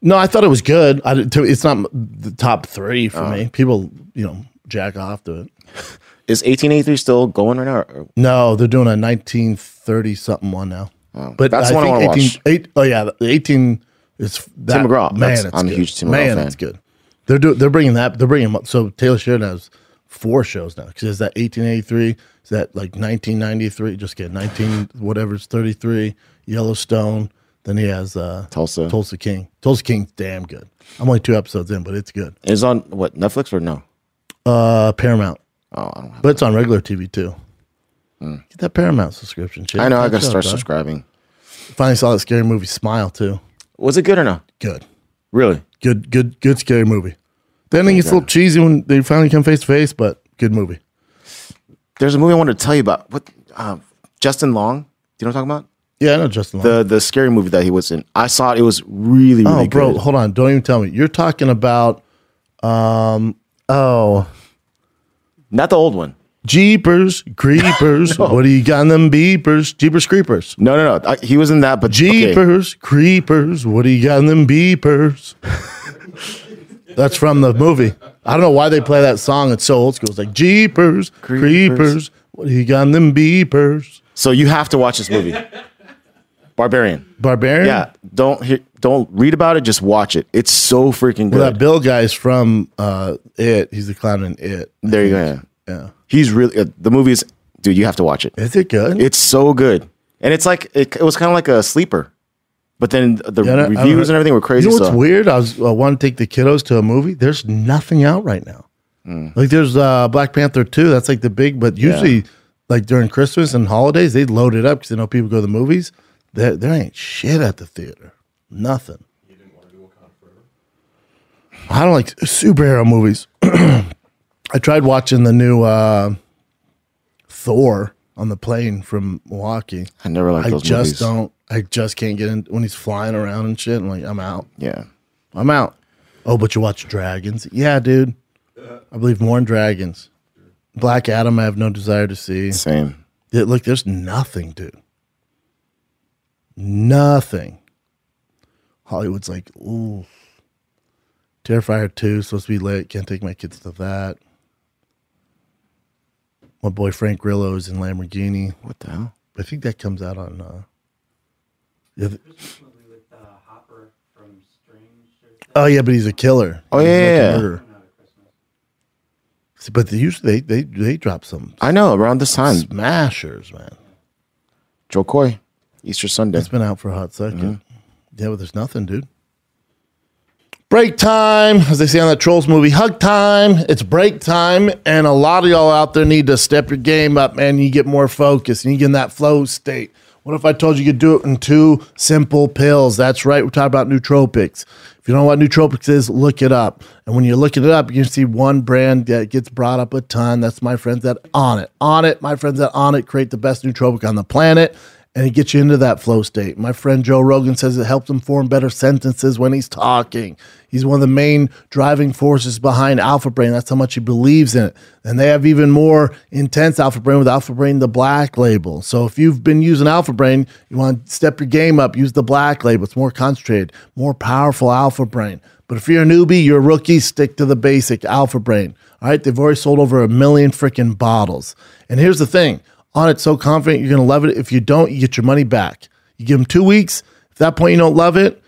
A: No, I thought it was good. I it's not the top three for
D: Oh.
A: me. People, you know, jack off to it.
D: Is 1883 still going right now? Or-
A: No, they're doing a 1930 something one now. Oh, but
D: that's the one I wanna watch.
A: Eight, oh yeah, the 18 is that,
D: McGraw.
A: Man,
D: That's-
A: it's
D: I'm a huge Tim McGraw
A: Man,
D: fan.
A: it's good. They're doing. They're bringing that. They're bringing so Taylor Sheridan has four shows now because is that 1883, is that like 1993? Just kidding, 19 whatever it's 33. Yellowstone. Then he has uh,
D: Tulsa.
A: Tulsa King. Tulsa King's damn good. I'm only two episodes in, but it's good.
D: Is on what Netflix or no?
A: Uh, Paramount,
D: Oh, I don't have.
A: but it's on regular TV too. Get that Paramount subscription. Shit.
D: I know. I gotta start subscribing.
A: Finally saw that scary movie Smile too.
D: Was it good or no?
A: Good,
D: Really?
A: good, good, good scary movie. The ending gets a little cheesy when they finally come face to face, but good movie.
D: There's a movie I wanted to tell you about. What? Uh, Justin Long. Do you know what I'm talking about?
A: Yeah, I know Justin. Long.
D: The the scary movie that he was in. I saw it. It was really really good.
A: oh, bro,
D: good.
A: hold on. Don't even tell me. You're talking about, um, oh,
D: Not the old one.
A: Jeepers Creepers. What do you got in them beepers? Jeepers Creepers.
D: No, no, no. I, he was in that, but okay.
A: Jeepers Creepers. What do you got in them beepers? That's from the movie. I don't know why they play that song. It's so old school. It's like Jeepers
D: Creepers.
A: Creepers. What he got in them beepers?
D: So you have to watch this movie. Barbarian.
A: Barbarian.
D: Yeah. Don't hear, don't read about it. Just watch it. It's so freaking good.
A: Well, that. Bill guy's from uh, It. He's the clown in It.
D: There you go. Yeah.
A: Yeah.
D: He's really uh, the movie is. Dude, you have to watch it.
A: Is it good?
D: It's so good, and it's like it, it was kind of like a sleeper, but then the
A: Yeah, I- I
D: reviews
A: heard-
D: and everything were crazy.
A: You know what's
D: so
A: weird? I was I want to take the kiddos to a movie. There's nothing out right now.
D: Hmm.
A: Like there's uh, Black Panther two. That's like the big. But usually, like during Christmas and holidays, they load it up because they know people go to the movies. There, there ain't shit at the theater. Nothing. You didn't want to do Wakanda Forever. I don't like superhero movies. I tried watching the new uh, Thor on the plane from Milwaukee.
D: I never liked
A: I
D: those
A: just
D: movies.
A: don't. I just can't get in when he's flying around and shit. I'm like, I'm out.
D: Yeah,
A: I'm out. Oh, but you watch Dragons? Yeah, dude. I believe more in Dragons. Black Adam, I have no desire to see.
D: same.
A: Yeah, look, there's nothing, dude. Nothing. Hollywood's like, ooh. Terrifier 2, supposed to be lit. Can't take my kids to that. My boy Frank Grillo is in Lamborghini.
D: What the hell?
A: I think that comes out on. Uh, yeah, th-
E: Christmas movie with uh, Hopper from Strange.
A: oh yeah, but he's a killer.
D: Oh,
A: He's
D: yeah, yeah,
A: murderer. But they usually they they they drop some
D: I know. Around this time,
A: smashers, man.
D: Jo Koy, Easter Sunday.
A: It's been out for a hot 2nd
D: Mm-hmm.
A: Yeah, but there's nothing, dude. Break time, as they say on that Trolls movie, hug time. It's break time, and a lot of y'all out there need to step your game up, man. You get more focused and you get in that flow state. What if I told you you could do it in two simple pills? That's right. We're talking about nootropics. If you don't know what nootropics is, look it up. And when you're looking it up, you can see one brand that gets brought up a ton. That's my friends at Onnit. On It, my friends at Onnit create the best nootropic on the planet and it gets you into that flow state. My friend Joe Rogan says it helps him form better sentences when he's talking. He's one of the main driving forces behind Alpha Brain. That's how much he believes in it. And they have even more intense Alpha Brain with Alpha Brain, the black label. So if you've been using Alpha Brain, you want to step your game up, use the black label. It's more concentrated, more powerful Alpha Brain. But if you're a newbie, you're a rookie, stick to the basic Alpha Brain. All right. They've already sold over a million freaking bottles. And here's the thing on it, so confident you're going to love it. If you don't, you get your money back. You give them two weeks. If at that point you don't love it,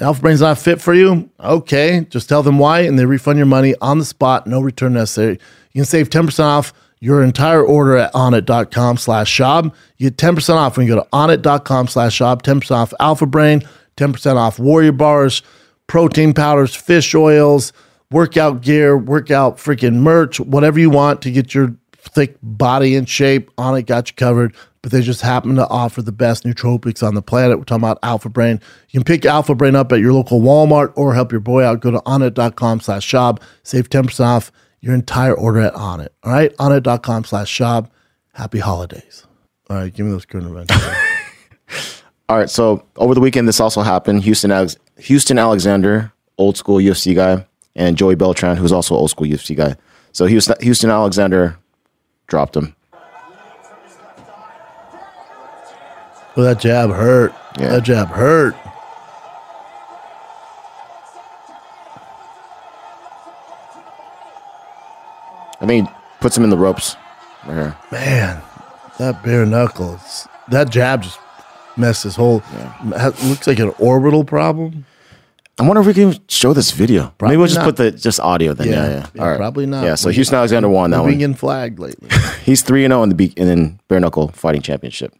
A: Alpha Brain's not fit for you. Okay, just tell them why, and they refund your money on the spot. No return necessary. You can save ten percent off your entire order at onnit.com slash shop. You get 10% off when you go to onnit.com slash shop, 10% off Alpha Brain, 10% off Warrior Bars, protein powders, fish oils, workout gear, workout freaking merch, whatever you want to get your thick body in shape. Onnit got you covered, but they just happen to offer the best nootropics on the planet. We're talking about Alpha Brain. You can pick Alpha Brain up at your local Walmart or help your boy out. Go to onnit.com slash shop. Save 10% off your entire order at Onnit. All right, onnit.com slash shop. Happy holidays. All right, give me those current events.
D: All right, so over the weekend, this also happened. Houston, Alex- Houston Alexander, old school UFC guy, and Joey Beltran, who's also old school UFC guy. So Houston, Houston Alexander dropped him.
A: well, that jab hurt.
D: Yeah.
A: That jab hurt.
D: I mean, puts him in the ropes right here.
A: Man, that bare knuckles. That jab just messed his whole. ha- Looks like an orbital problem.
D: I wonder if we can show this video. Maybe we'll just
A: not.
D: put the just audio then. Yeah,
A: Yeah.
D: yeah.
A: Yeah,
D: All right.
A: probably not.
D: Yeah, so
A: We-
D: Houston Alexander won that one.
A: been getting flagged lately.
D: He's three and zero in the be- in the bare knuckle fighting championship.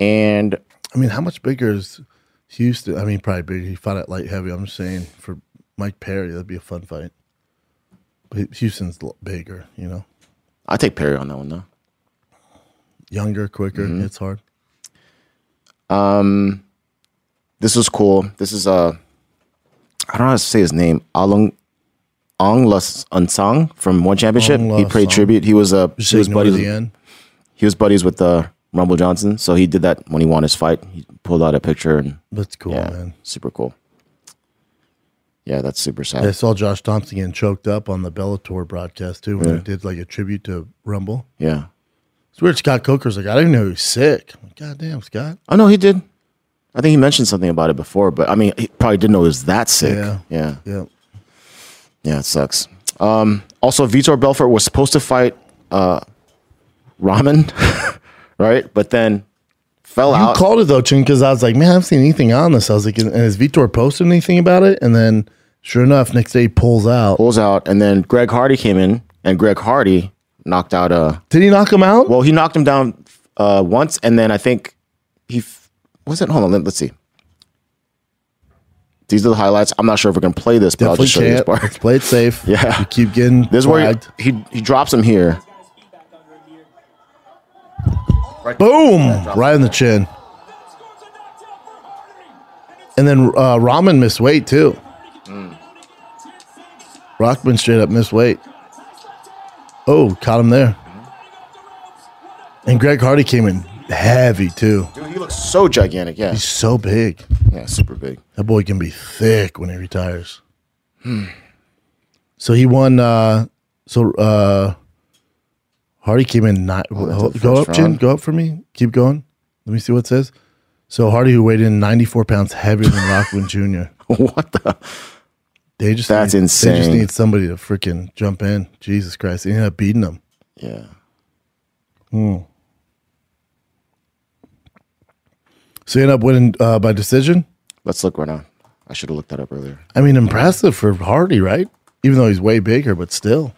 D: And
A: I mean, how much bigger is Houston? I mean, probably bigger. He fought at light heavy. I'm just saying for Mike Perry, that'd be a fun fight. But Houston's bigger, you know,
D: I take Perry on that one though.
A: younger, quicker.
D: Mm-hmm.
A: It's hard.
D: This was cool. This is uh I don't know how to say his name. Along Ong Las Unsang from One Championship.
A: Ong
D: he paid
A: Song.
D: tribute. He was uh he was
A: ignore the
D: buddies
A: end.
D: he was buddies with uh Rumble Johnson. So he did that when he won his fight. He pulled out a picture and
A: That's cool,
D: yeah,
A: man.
D: super cool. Yeah, that's super sad.
A: I saw Josh Thompson getting choked up on the Bellator broadcast too when he did like a tribute to Rumble.
D: Yeah.
A: It's weird. Scott Coker's like, I didn't know he was sick. I'm like, God damn, Scott.
D: Oh no, he did. I think he mentioned something about it before, but I mean, he probably didn't know it was that sick.
A: Yeah.
D: yeah,
A: Yeah.
D: yeah. It sucks. Um, also, Vitor Belfort was supposed to fight uh, Rahman, right? But then fell out.
A: You
D: out.
A: called it though, Chin, because I was like, man, I haven't seen anything on this. I was like, and has Vitor posted anything about it? And then, sure enough, next day he pulls out.
D: pulls out, and then Greg Hardy came in, and Greg Hardy knocked out. Uh,
A: Did he knock him out?
D: well, he knocked him down uh, once, and then I think he f- was it. Hold on, let, us see. These are the highlights. I'm not sure if we're gonna play this, but I'll
A: Definitely
D: just show you this
A: can't.
D: part.
A: Let's play it safe.
D: Yeah.
A: You keep getting
D: This is where
A: flagged.
D: he, he he drops him here.
A: Boom! Right in the chin. And then uh, Rahman missed weight too. Rahman straight up missed weight. Oh, caught him there. And Greg Hardy came in heavy too.
D: Dude, he looks so gigantic. Yeah,
A: He's so big.
D: yeah, super big.
A: That boy can be thick when he retires. Hmm. So he won. Uh, so uh, Hardy came in. Nine,
D: Oh,
A: go up,
D: round.
A: Go up for me. Keep going. Let me see what it says. So Hardy, who weighed in 94 pounds heavier than Rahman Jr.
D: what the?
A: They just
D: That's
A: need, They just need somebody to freaking jump in. Jesus Christ! They ended up beating them.
D: Yeah.
A: So he ended up winning uh, by decision.
D: Let's look right now. I should have looked that up earlier.
A: I mean, impressive for Hardy, right? Even though he's way bigger, but still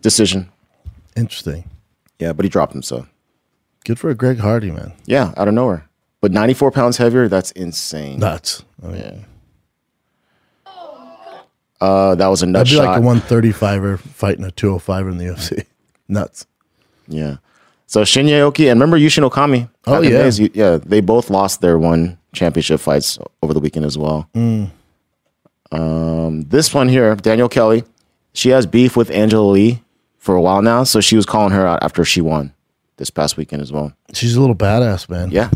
D: Decision.
A: interesting.
D: Yeah, but he dropped him. So
A: Good for a Greg Hardy, man.
D: yeah, out of nowhere. But 94 pounds heavier. That's insane.
A: Nuts. I mean,
D: Yeah. Uh, that was a nut
A: That'd be
D: shot.
A: like a 135er fighting a 205er in the UFC. Nuts.
D: Yeah. So Shinya Aoki and remember Yushin Okami?
A: Oh,
D: Back in the
A: yeah.
D: days, yeah. They both lost their one championship fights over the weekend as well.
A: Mm.
D: Um, this one here, Daniel Kelly, she has beef with Angela Lee for a while now, so she was calling her out after she won. this past weekend as well.
A: She's a little badass, man.
D: Yeah.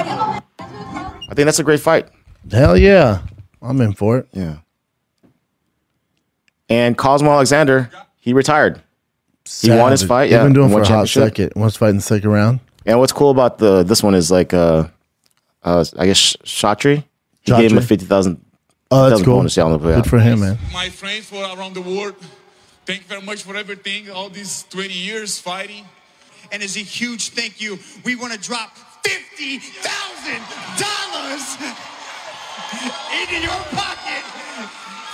D: I think that's a great fight.
A: Hell yeah. I'm in for it.
D: Yeah. And Cosmo Alexander, he retired. He won his
A: Savage.
D: fight,
A: He's
D: yeah,
A: been doing
D: won
A: for a hot second. Wants to fight in the second round.
D: And what's cool about the this one is like uh, uh I guess Chatri. He gave him a fifty thousand.
A: Oh, that's cool.
D: bonus, yeah, on the
A: Good for him, man.
G: my friends for around the world. Thank you very much for everything, all these 20 years fighting.
H: and as a huge thank you, we want to drop $50,000 into your pocket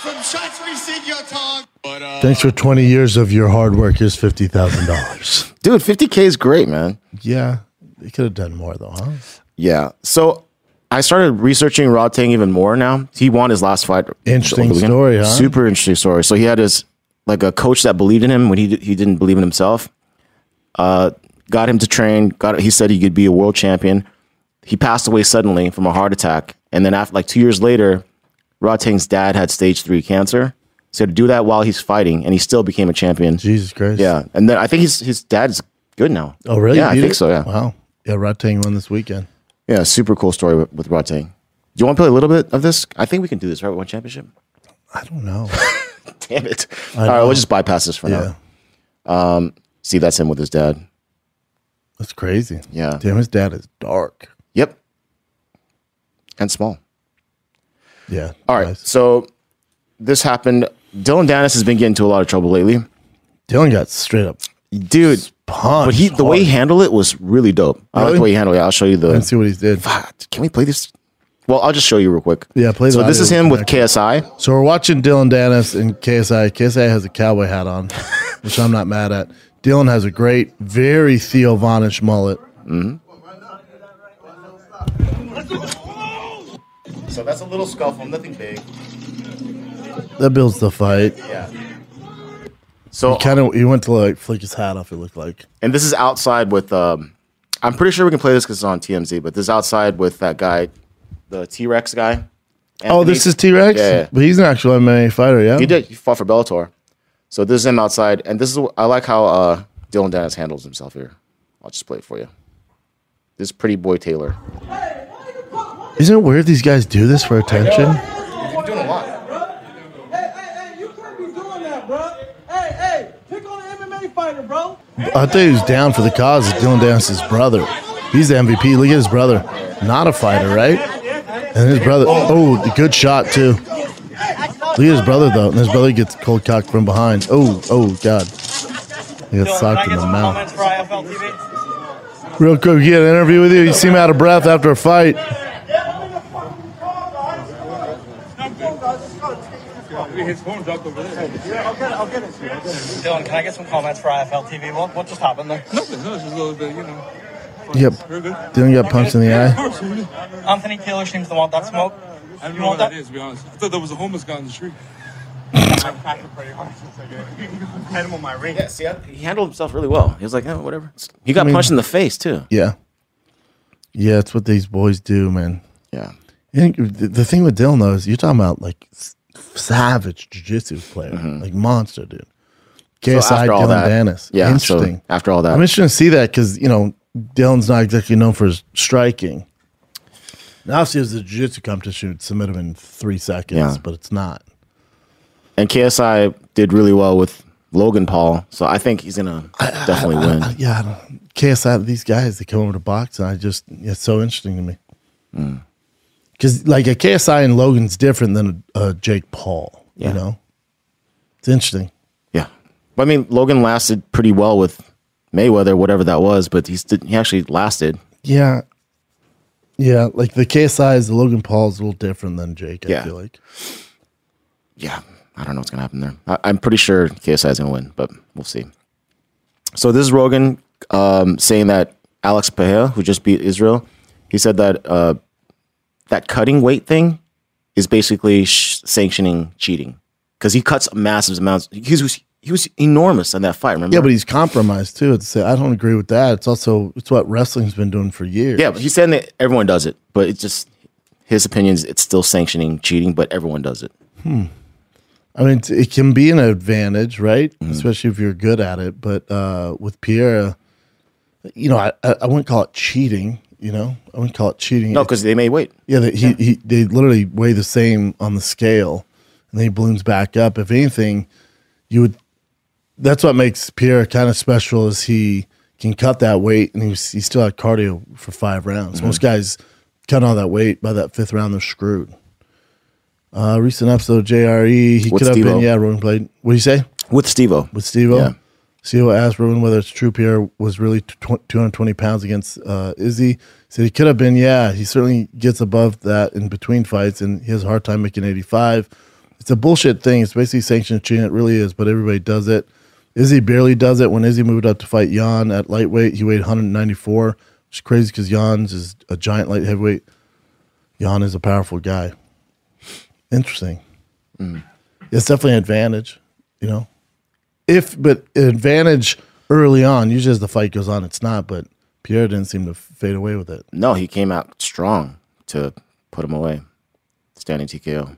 H: from Chatri Sityodtong.
G: But uh,
A: Thanks for 20 years of your hard work. Here's $50,000.
D: Dude, fifty k is great, man.
A: yeah. They could have done more, though, huh?
D: Yeah. So I started researching Rodtang even more now. He won his last fight.
A: Interesting
D: over the weekend.
A: story, huh?
D: Super interesting story. So he had his like a coach that believed in him when he he didn't believe in himself. Uh, got him to train. Got he said he could be a world champion. He passed away suddenly from a heart attack, and then after like two years later, Rodtang's dad had stage three cancer. So he had to do that while he's fighting, and he still became a champion.
A: Jesus Christ.
D: Yeah, and then I think his his dad's good now.
A: Oh, really?
D: Yeah, I
A: Beat
D: think
A: it?
D: so. Yeah.
A: Wow. Yeah, Rod Tang won this weekend.
D: Yeah, super cool story with, with Rod Do you want to play a little bit of this? I think we can do this, right? One championship.
A: I don't know.
D: Damn it! All right, we'll just bypass this for
A: yeah.
D: now. See, that's him with his dad.
A: That's crazy.
D: Yeah.
A: Damn, his dad is dark.
D: Yep. And small.
A: Yeah.
D: All right,
A: nice.
D: so this happened. Dillon Danis has been getting into a lot of trouble lately,
A: Dillon got straight up
D: dude.
A: punched.
D: But he, the way he handled it was really dope. I like the way he handled it. I'll show you the.
A: Let's see what he did.
D: Can we play this? Well, I'll just show you real quick.
A: Yeah, play
D: So this is him with. KSI.
A: So we're watching Dillon Danis and KSI. KSI has a cowboy hat on, which I'm not mad at. Dillon has a great, very Theo Vonish mullet. Mm-hmm.
D: So that's a little scuffle, nothing big.
A: That builds the fight.
D: Yeah. So
A: Kind of, he went to like flick his hat off. It looked like.
D: and this is outside with um I'm pretty sure we can play this because it's on TMZ, but this is outside with that guy, the T Rex guy.
A: Oh, this is T Rex.
D: Yeah, yeah.
A: but he's an actual MMA fighter. Yeah,
D: he did he fought for Bellator. So this is him outside, and this is I like how uh Dillon Danis handles himself here. I'll just play it for you. This is Pretty Boy Taylor.
A: Isn't it weird these guys do this for attention?
D: You're doing a lot.
I: Hey, hey, hey, you can't be doing that, bro. Hey, hey, pick on an MMA fighter, bro.
A: I thought he was down for the cause. Dillon Danis's brother. He's the MVP. Look at his brother. Not a fighter, right? And his brother. Oh, good shot too. Look at his brother though. And his brother gets cold cocked from behind. Oh, oh God. He got socked in the mouth.
I: for IFL TV?
A: Real quick, we get an interview with you. You seem out of breath after a fight.
I: Dillon, can I get some comments for IFL TV? What, what just happened there?
G: nothing. No, it's just a little bit, you know.
A: Yep. Dillon got punched in the eye.
I: Anthony Taylor seems to want that smoke.
G: I don't
I: You
G: know what that
I: that?
G: is, to be honest. I thought there was a homeless guy on the street.
I: I'm cracking pretty hard since I had him on my ring.
D: Yeah, see, I, he handled himself really well. He was like, oh, whatever. He got
A: I mean-
D: punched in the face too.
A: Yeah. Yeah, it's what these boys do, man.
D: Yeah.
A: I think the the thing with Dillon though is you're talking about like s- savage jiu-jitsu player, like monster dude. KSI
D: Mm-hmm. after all
A: Dillon
D: that-
A: Danis.
D: yeah, so
A: interesting.
D: after all that-
A: I'm interested to see that because you know Dillon's not exactly known for his striking. Now, obviously, as a jiu-jitsu competition, would submit him in three seconds,
D: Yeah.
A: but it's not.
D: And KSI did really well with Logan Paul, so I think he's gonna definitely win.
A: Uh, yeah, I don't- KSI, these guys they come over to box, and I just it's so interesting to me.
D: Hmm.
A: Because like a KSI and Logan's different than a, a Jake Paul.
D: Yeah.
A: You know, it's interesting.
D: Yeah, but I mean, Logan lasted pretty well with Mayweather, whatever that was, but he's he actually lasted.
A: Yeah, yeah. Like the KSI is the Logan Paul is a little different than Jake. I
D: Yeah.
A: feel like.
D: Yeah, I don't know what's gonna happen there. I, I'm pretty sure KSI is gonna win, but we'll see. So this is Rogan um, saying that Alex Pereira, who just beat Israel, he said that uh, that cutting weight thing is basically sh- sanctioning cheating because he cuts massive amounts. He was he was enormous in that fight. Remember?
A: Yeah, but he's compromised too. It's, I don't agree with that. It's also it's what wrestling's been doing for years.
D: yeah, but he's saying that everyone does it, but it's just his opinions. It's still sanctioning cheating, but everyone does it. Hmm.
A: I mean, it can be an advantage, right?
D: Mm-hmm.
A: Especially if you're good at it. But uh, with Pierre, you know, I, I I wouldn't call it cheating. You know, I wouldn't call it cheating.
D: No, because they made weight.
A: Yeah, they, he, he they literally weigh the same on the scale, and then he balloons back up. If anything, you would. That's what makes Pierre kind of special is he can cut that weight, and he's he still had cardio for five rounds.
D: Mm-hmm.
A: Most guys cut all that weight by that fifth round, they're screwed. Uh, recent episode JRE, he
D: With
A: could have been yeah. Rogan played. What do you say
D: With Steve-O.
A: with Steve?
D: Yeah.
A: Steve asked Rogan whether it's true Pierre was really 220 pounds against uh, Izzy. He said he could have been, yeah. He certainly gets above that in between fights, and he has a hard time making 85. It's a bullshit thing. It's basically sanctioned cheating. It really is, but everybody does it. Izzy barely does it. When Izzy moved up to fight Jan at lightweight, he weighed 194, which is crazy because Jan's is a giant light heavyweight. Jan is a powerful guy. Interesting. It's definitely an advantage, you know if but advantage early on. Usually as the fight goes on, it's not. But Pierre didn't seem to fade away with it.
D: No, he came out strong to put him away. Standing TKO.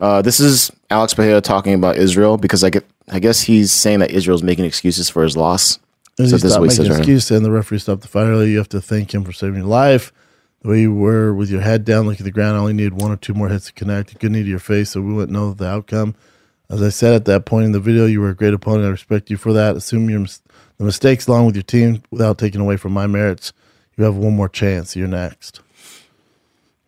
D: Uh, this is Alex Pereira talking about Israel because I get, I guess he's saying that Israel's making excuses for his loss. So
A: he
D: this is what he
A: making
D: says right
A: excuse and the referee stopped the fight early. You have to thank him for saving your life. The way you were with your head down, looking at the ground, I only needed one or two more hits to connect. You couldn't knee your face, so we wouldn't know the outcome. As I said at that point in the video, you were a great opponent. I respect you for that. Assume your the mistakes along with your team without taking away from my merits. You have one more chance. You're next.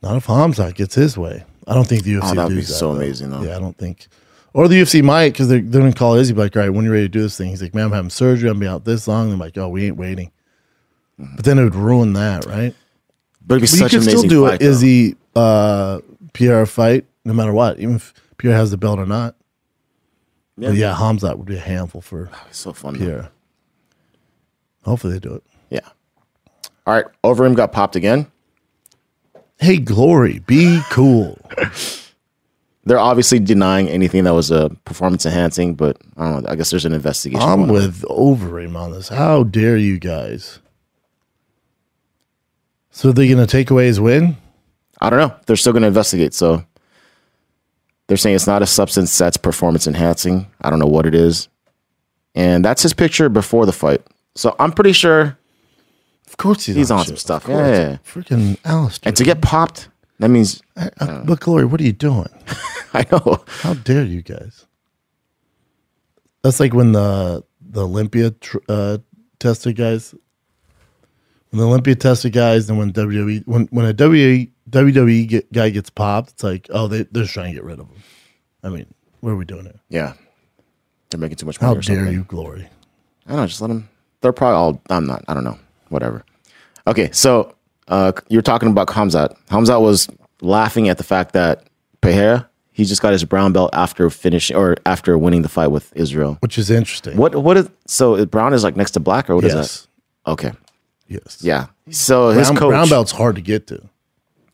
A: Not if Hamzat gets his way. I don't think the UFC
D: Oh, that'd be
A: that,
D: so
A: though.
D: amazing, though.
A: Yeah, I don't think. Or the UFC might because they're, they're going to call Izzy be like, all right, when you're ready to do this thing, he's like, man, I'm having surgery. I'm be out this long. They're like, oh, we ain't waiting. But then it would ruin that, right?
D: But it'd be
A: But you could still do
D: fight.
A: an Izzy uh, Pierre fight no matter what, even if Pierre has the belt or not. But yeah, Hamzat would be a handful for oh,
D: It's so fun. though.
A: Pierre. Hopefully they do it.
D: Yeah. All right. Overeem got popped again.
A: Hey, Glory, be cool.
D: They're obviously denying anything that was a performance enhancing, but I don't know. I guess there's an investigation.
A: I'm
D: going on.
A: with Overeem on this. How dare you guys? So they're going to take away his win?
D: I don't know. They're still going to investigate. So they're saying it's not a substance that's performance enhancing. I don't know what it is. And that's his picture before the fight. So I'm pretty sure.
A: Of course he's,
D: He's on
A: shit.
D: some stuff.
A: Course.
D: Yeah.
A: Freaking Alistair.
D: And to get popped, that means
A: Uh, but Glory, what are you doing?
D: I know.
A: How dare you guys? That's like when the the Olympia tr- uh, tested guys. When the Olympia tested guys, and when WWE when when a WWE WWE get, guy gets popped, it's like oh they they're just trying to get rid of him. I mean, what are we doing here?
D: Yeah. They're making too much money.
A: How
D: or
A: dare
D: something.
A: you, Glory?
D: I don't know. Just let them. They're probably all. I'm not. I don't know. Whatever. Okay. So uh, you're talking about Hamzat. Hamzat was laughing at the fact that Pereira, he just got his brown belt after finishing or after winning the fight with Israel.
A: Which is interesting.
D: What? What is? So brown is like next to black, or what is that?
A: Yes.
D: that? Okay.
A: Yes.
D: Yeah. So his
A: Brown,
D: coach.
A: brown belt's hard to get to.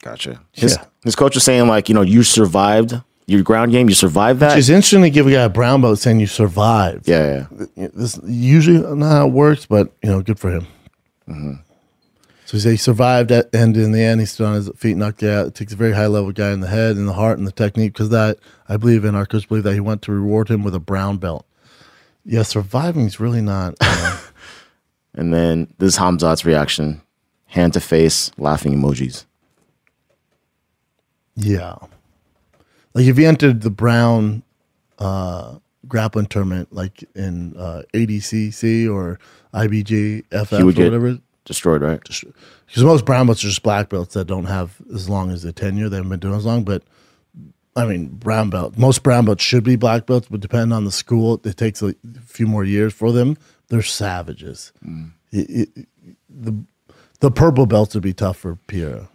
D: Gotcha. His,
A: Yeah.
D: his coach was saying like, you know, you survived your ground game. You survived that.
A: It's interesting to give a guy a brown belt saying you survived.
D: yeah. Yeah.
A: This usually not how it works, but you know, good for him.
D: Mm-hmm.
A: So he said he survived at and in the end he stood on his feet, knocked out. It takes a very high level guy in the head and the heart and the technique because that I believe in our coach believe that he went to reward him with a brown belt. Yeah, surviving is really not. uh,
D: And then this is Hamzat's reaction, hand to face, laughing emojis.
A: yeah, like if you entered the brown uh, grappling tournament, like in uh, ADCC or IBJ, FF or whatever,
D: destroyed, right?
A: because most brown belts are just black belts that don't have as long as their tenure. They haven't been doing as long, but I mean, brown belt. Most brown belts should be black belts, but depending on the school, it takes a few more years for them. They're savages. Mm. It- it- the the purple belts would be tough for Pierre.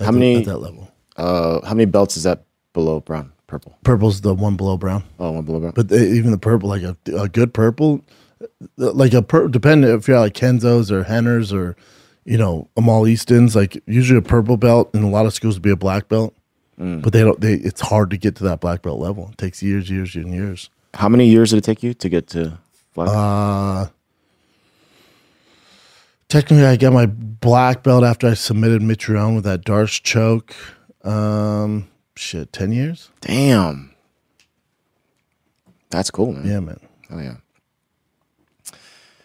D: How
A: the-
D: many-
A: at that level?
D: Uh, how many belts is that below brown? Purple.
A: Purple's the one below brown,
D: Oh, one below brown.
A: but they, even the purple, like a, a good purple, uh, like a pur- depending if you're like Renzo's or Henners or you know Amal Easton's, like usually a purple belt in a lot of schools would be a black belt. Mm. But they don't. They it's hard to get to that black belt level. It takes years, years, and years.
D: How many years did it take you to get to black?
A: Uh, technically, I got my black belt after I submitted Mitrione with that Darce choke. Um, shit, ten years.
D: Damn. That's cool, man.
A: Yeah, man.
D: Oh yeah.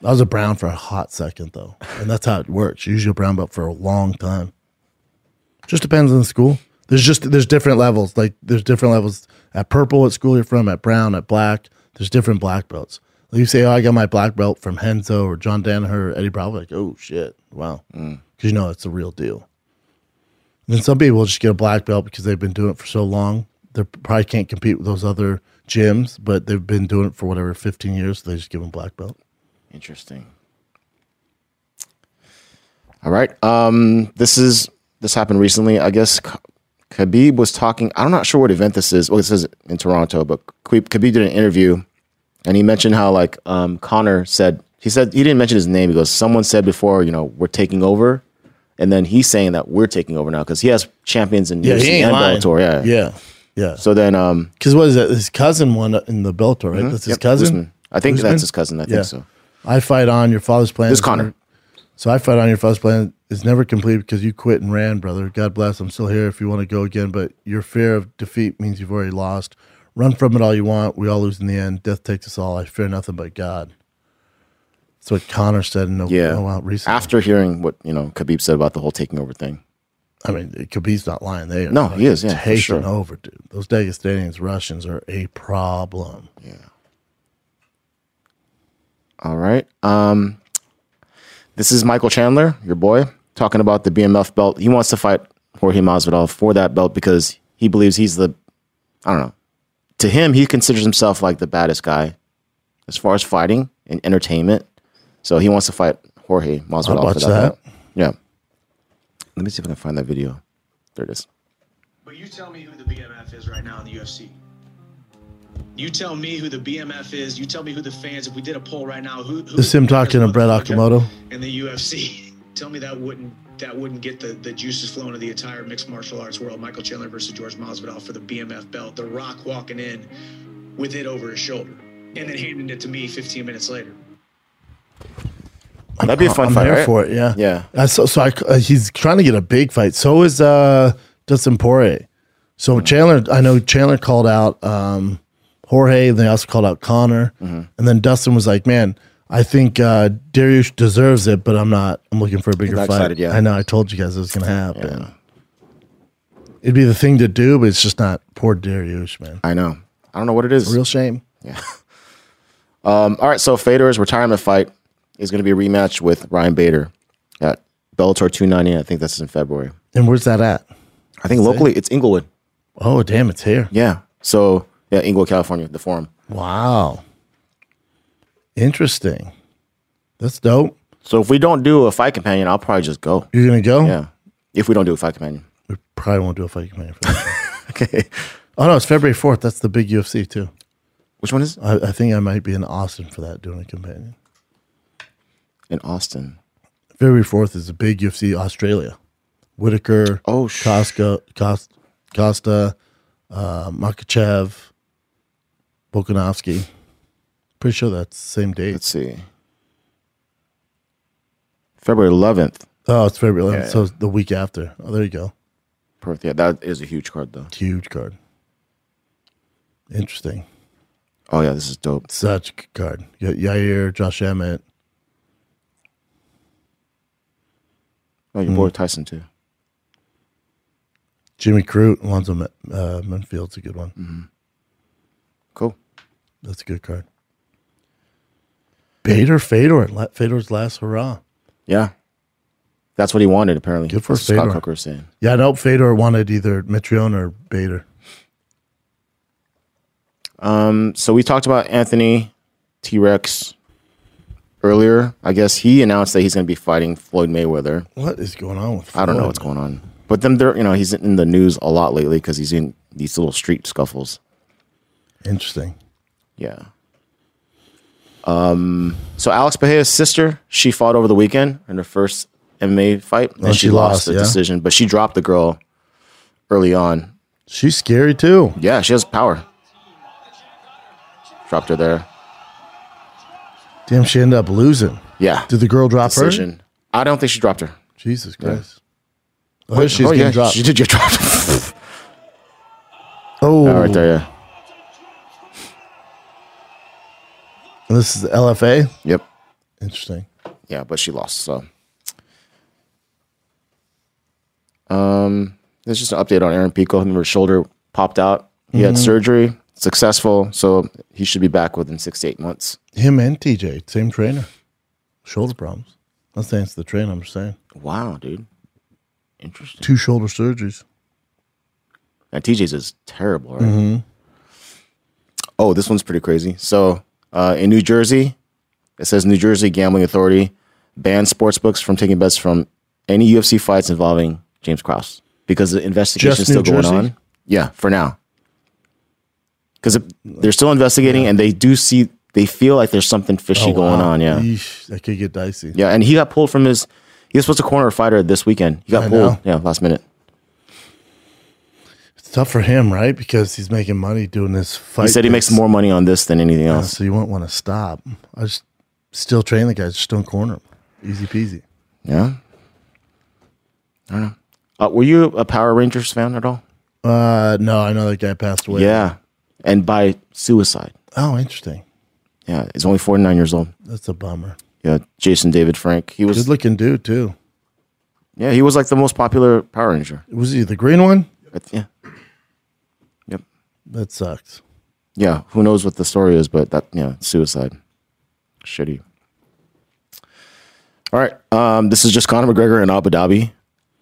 A: I was a brown for a hot second though, and that's how it works. You're usually a brown belt for a long time. Just depends on the school. There's just there's different levels. Like there's different levels at purple at school you're from, at brown, at black. There's different black belts. You say, oh, I got my black belt from Renzo or John Danaher or Eddie Bravo. Like, oh shit, wow, because you know it's the real deal. And then some people just get a black belt because they've been doing it for so long. They probably can't compete with those other gyms, but they've been doing it for whatever 15 years. So they just give them black belt.
D: Interesting. All right. Um, this is this happened recently. I guess Khabib was talking. I'm not sure what event this is. Well, this is in Toronto, but Khabib did an interview, and he mentioned how like um, Conor said. He said he didn't mention his name. He goes, "Someone said before, you know, we're taking over," and then he's saying that we're taking over now because he has champions in
A: Yeah,
D: UFC and
A: lying.
D: Bellator. Yeah,
A: Yeah, yeah.
D: So then, um,
A: Because what is that? His cousin won in the Bellator, right? That's his
D: yep,
A: cousin.
D: Usman. I think that's his cousin. I think so.
A: I fight on your father's plan.
D: This
A: is
D: Conor.
A: never- So I fight on your father's plan is never complete because you quit and ran, brother. God bless. I'm still here if you want to go again, but your fear of defeat means you've already lost. Run from it all you want. We all lose in the end. Death takes us all. I fear nothing but God. That's what Conor said in a,
D: Yeah.
A: recently.
D: After hearing what you know Khabib said about the whole taking over thing.
A: I mean, Khabib's not lying. They are
D: No, he is, yeah,
A: taking
D: sure.
A: over, dude. Those Dagestanians, Russians are a problem. Yeah.
D: All right. Um, this is Michael Chandler, your boy, talking about the BMF belt. He wants to fight Jorge Masvidal for that belt because he believes he's the, I don't know. To him, he considers himself like the baddest guy as far as fighting and entertainment. So he wants to fight Jorge Masvidal for that,
A: that.
D: Yeah. Let me see if I can find that video. There it is.
J: But you tell me who the BMF is right now in the UFC. You tell me who the BMF is. You tell me who the fans. If we did a poll right now, who? who
A: This is him talking to Brett Okamoto.
J: in the UFC. Tell me that wouldn't that wouldn't get the, the juices flowing to the entire mixed martial arts world. Michael Chandler versus George Masvidal for the BMF belt. The Rock walking in with it over his shoulder and then handing it to me 15 minutes later.
D: That'd be a fun
A: I'm
D: fight,
A: here
D: right?
A: for it. Yeah,
D: Yeah.
A: Uh, so, so I, uh, he's trying to get a big fight. So is uh, Dustin Poirier. So Chandler, I know Chandler called out um, Jorge. They also called out Conor,
D: Mm-hmm.
A: and then Dustin was like, "Man, I think uh, Dariush deserves it, but I'm not. I'm looking for a bigger
D: not
A: fight."
D: excited, yeah.
A: I know. I told you guys it was going to happen. It'd be the thing to do, but it's just not. Poor Dariush, man.
D: I know. I don't know what it is.
A: Real shame.
D: Um, all right, so Fedor's retirement fight is going to be a rematch with Ryan Bader at Bellator 290. I think that's in February.
A: And where's that at?
D: I think locally it's Inglewood.
A: Oh, damn! It's here.
D: Yeah. So yeah, Inglewood, California, the Forum.
A: Wow. Interesting. That's dope.
D: So if we don't do a fight companion, I'll probably just go.
A: You're gonna go?
D: Yeah. If we don't do a fight companion.
A: We probably won't do a fight companion for that.
D: Okay.
A: oh no, it's February fourth. That's the big UFC too.
D: Which one is
A: I, I think I might be in Austin for that doing a companion.
D: in Austin?
A: February fourth is a big UFC Australia. Whitaker,
D: Oh, sh-
A: Costa, Costa, Costa, uh, Makhachev, Volkanovski. Pretty sure that's the same date.
D: Let's see. February 11th.
A: Oh, it's February 11th,
D: Yeah.
A: so the week after. Oh, there you go.
D: Perth. Yeah, that is a huge card though.
A: Huge card. Interesting.
D: Oh yeah, this is dope.
A: Such a good card. You got Yair, Josh Emmett.
D: Oh, your
A: Hmm.
D: boy Tyson too.
A: Jimmy Crute, Alonzo uh, Menifield's a good one.
D: Mm-hmm. Cool.
A: That's a good card. Bader, Fedor, Fedor's last hurrah.
D: Yeah. That's what he wanted apparently.
A: Good for
D: That's what Scott
A: Fedor.
D: Coker was saying.
A: Yeah, I know Fedor wanted either Mitrione or Bader.
D: Um, so we talked about Anthony T Rex earlier. I guess he announced that he's going to be fighting Floyd Mayweather.
A: What is going on with Floyd?
D: I don't know what's going on, but then there, you know, he's in the news a lot lately because he's in these little street scuffles.
A: Interesting.
D: Yeah. Um. So Alex Pereira's sister, she fought over the weekend in her first MMA fight, and
A: Oh,
D: she,
A: she
D: lost, the
A: yeah?
D: decision. But she dropped the girl early on.
A: She's scary too.
D: Yeah, she has power. Dropped her there.
A: Damn, she ended up losing.
D: Yeah.
A: Did the girl drop her?
D: I don't think she dropped her.
A: Jesus Christ.
D: Wait,
A: Oh, she's
D: oh,
A: getting
D: yeah,
A: dropped.
D: She did get dropped.
A: Oh,
D: Yeah, right there, yeah.
A: And this is the LFA.
D: Yep.
A: Interesting.
D: Yeah, but she lost. So, um, there's just an update on Aaron Pico. Remember, his shoulder popped out. He had
A: Mhm.
D: surgery, successful. So he should be back within six to eight months.
A: Him and TJ, same trainer. Shoulder problems. I'm saying it's the trainer. I'm just saying.
D: Wow, dude. Interesting.
A: Two shoulder surgeries.
D: And TJ's is terrible, right?
A: Mhm.
D: Oh, this one's pretty crazy. So, uh, in New Jersey, it says New Jersey Gambling Authority bans sports books from taking bets from any UFC fights involving James Krause because the investigation is still going
A: Jersey?
D: on. Yeah, for now. Because they're still investigating, and they do see they feel like there's something fishy
A: Oh,
D: going
A: wow.
D: on. Yeah,
A: Yeesh, that could get dicey.
D: yeah, and he got pulled from his. He was supposed to corner a fighter this weekend. He got
A: I
D: pulled.
A: know.
D: Yeah, last minute.
A: It's tough for him, right? Because he's making money doing this fight.
D: he said he makes more money on this than anything
A: Yeah,
D: else.
A: so you won't want to stop. I just still train the guys. Just don't corner him. Easy peasy.
D: Yeah. I don't know. Uh, were you a Power Rangers fan at all?
A: Uh, no, I know that guy passed away.
D: Yeah, and by suicide.
A: Oh, interesting.
D: Yeah, he's only 49 years old.
A: That's a bummer.
D: Yeah, Jason David Frank. He was
A: Good looking dude too.
D: yeah, he was like the most popular Power Ranger.
A: Was he the green one?
D: Yeah,
A: That sucks.
D: yeah. Who knows what the story is? But that yeah, suicide. Shitty. All right, um, this is just Conor McGregor in Abu Dhabi.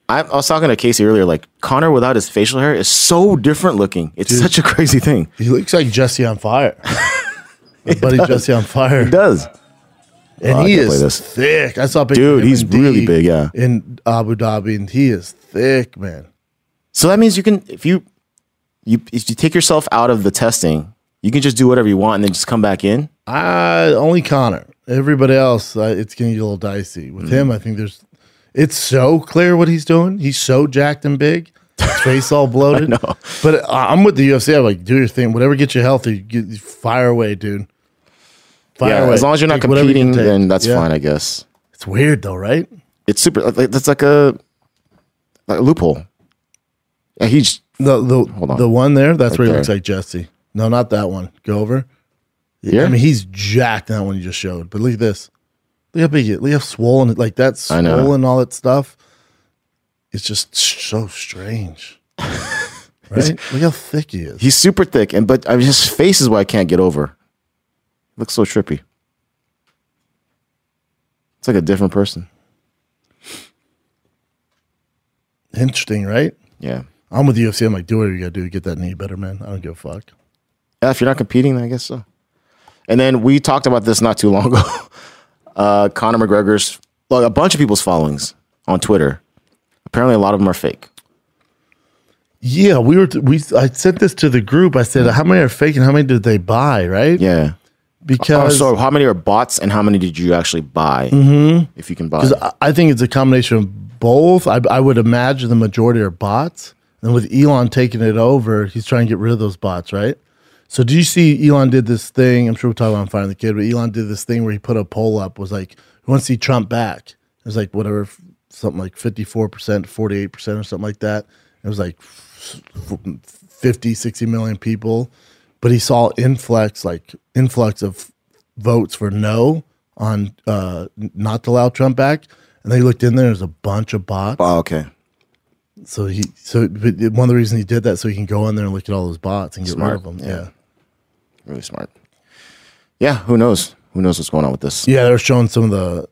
D: I, I was talking to Casey earlier. Like Conor without his facial hair is so different looking. It's
A: Dude.
D: such a crazy thing.
A: He looks like Jesse on fire. My buddy
D: does.
A: Jesse on fire.
D: He does.
A: And
D: Oh,
A: he is thick. I saw picture
D: Dude, he's
A: D
D: really big, yeah.
A: In Abu Dhabi, and he is thick, man.
D: So that means you can if you you if you take yourself out of the testing, you can just do whatever you want and then just come back in.
A: I only Conor. Everybody else, uh, it's gonna get a little dicey. With him, I think there's. It's so clear what he's doing. He's so jacked and big. His face all bloated. But I'm with the UFC. I'm like, do your thing. Whatever gets you healthy, get, fire away, dude. Fire
D: yeah,
A: away.
D: as long as you're not
A: Take whatever you
D: competing, then that's
A: Yeah.
D: fine, I guess.
A: It's weird though, right?
D: It's super. like, That's like a like a loophole. Yeah, he's
A: The the
D: Hold on.
A: the one there, that's
D: Right
A: where he
D: there.
A: looks like Jesse. No, not that one. Go over.
D: Yeah.
A: I mean, he's jacked. That one you just showed. But look at this. Look how big. he- Look how swollen. it- Like
D: I know.
A: swollen. All that stuff. It's just so strange. right? Look how thick he is.
D: he's super thick, and but I mean, his face is what I can't get over. Looks so trippy. It's like a different person.
A: Interesting, right?
D: Yeah.
A: I'm with the UFC. I'm like, do whatever you gotta do to get that knee better, man. I don't give a fuck.
D: Yeah, if you're not competing, then I guess so. And then we talked about this not too long ago. Uh, Conor McGregor's, well, a bunch of people's followings on Twitter. Apparently, a lot of them are fake.
A: Yeah, we were. We I sent this to the group. I said, how many are fake and how many did they buy? Right?
D: Yeah.
A: Because
D: Oh, so how many are bots and how many did you actually buy?
A: Mhm.
D: If you can buy.
A: Because I, I think it's a combination of both. I, I would imagine the majority are bots. And with Elon taking it over, he's trying to get rid of those bots, right? So do you see Elon did this thing? I'm sure we'll talk about Fire the Kid, but Elon did this thing where he put a poll up, was like, who wants to see Trump back? It was like whatever, something like 54%, 48% or something like that. It was like f- f- 50, 60 million people. But he saw influx, like influx of votes for no on uh, not to allow Trump back. And they looked in there, there's a bunch of bots.
D: Oh, okay.
A: So he, so but one of the reasons he did that, so he can go in there and look at all those bots and get
D: Smart,
A: rid of them.
D: yeah.
A: Yeah.
D: Really smart. Yeah, who knows? Who knows what's going on with this?
A: Yeah, they're showing some of the.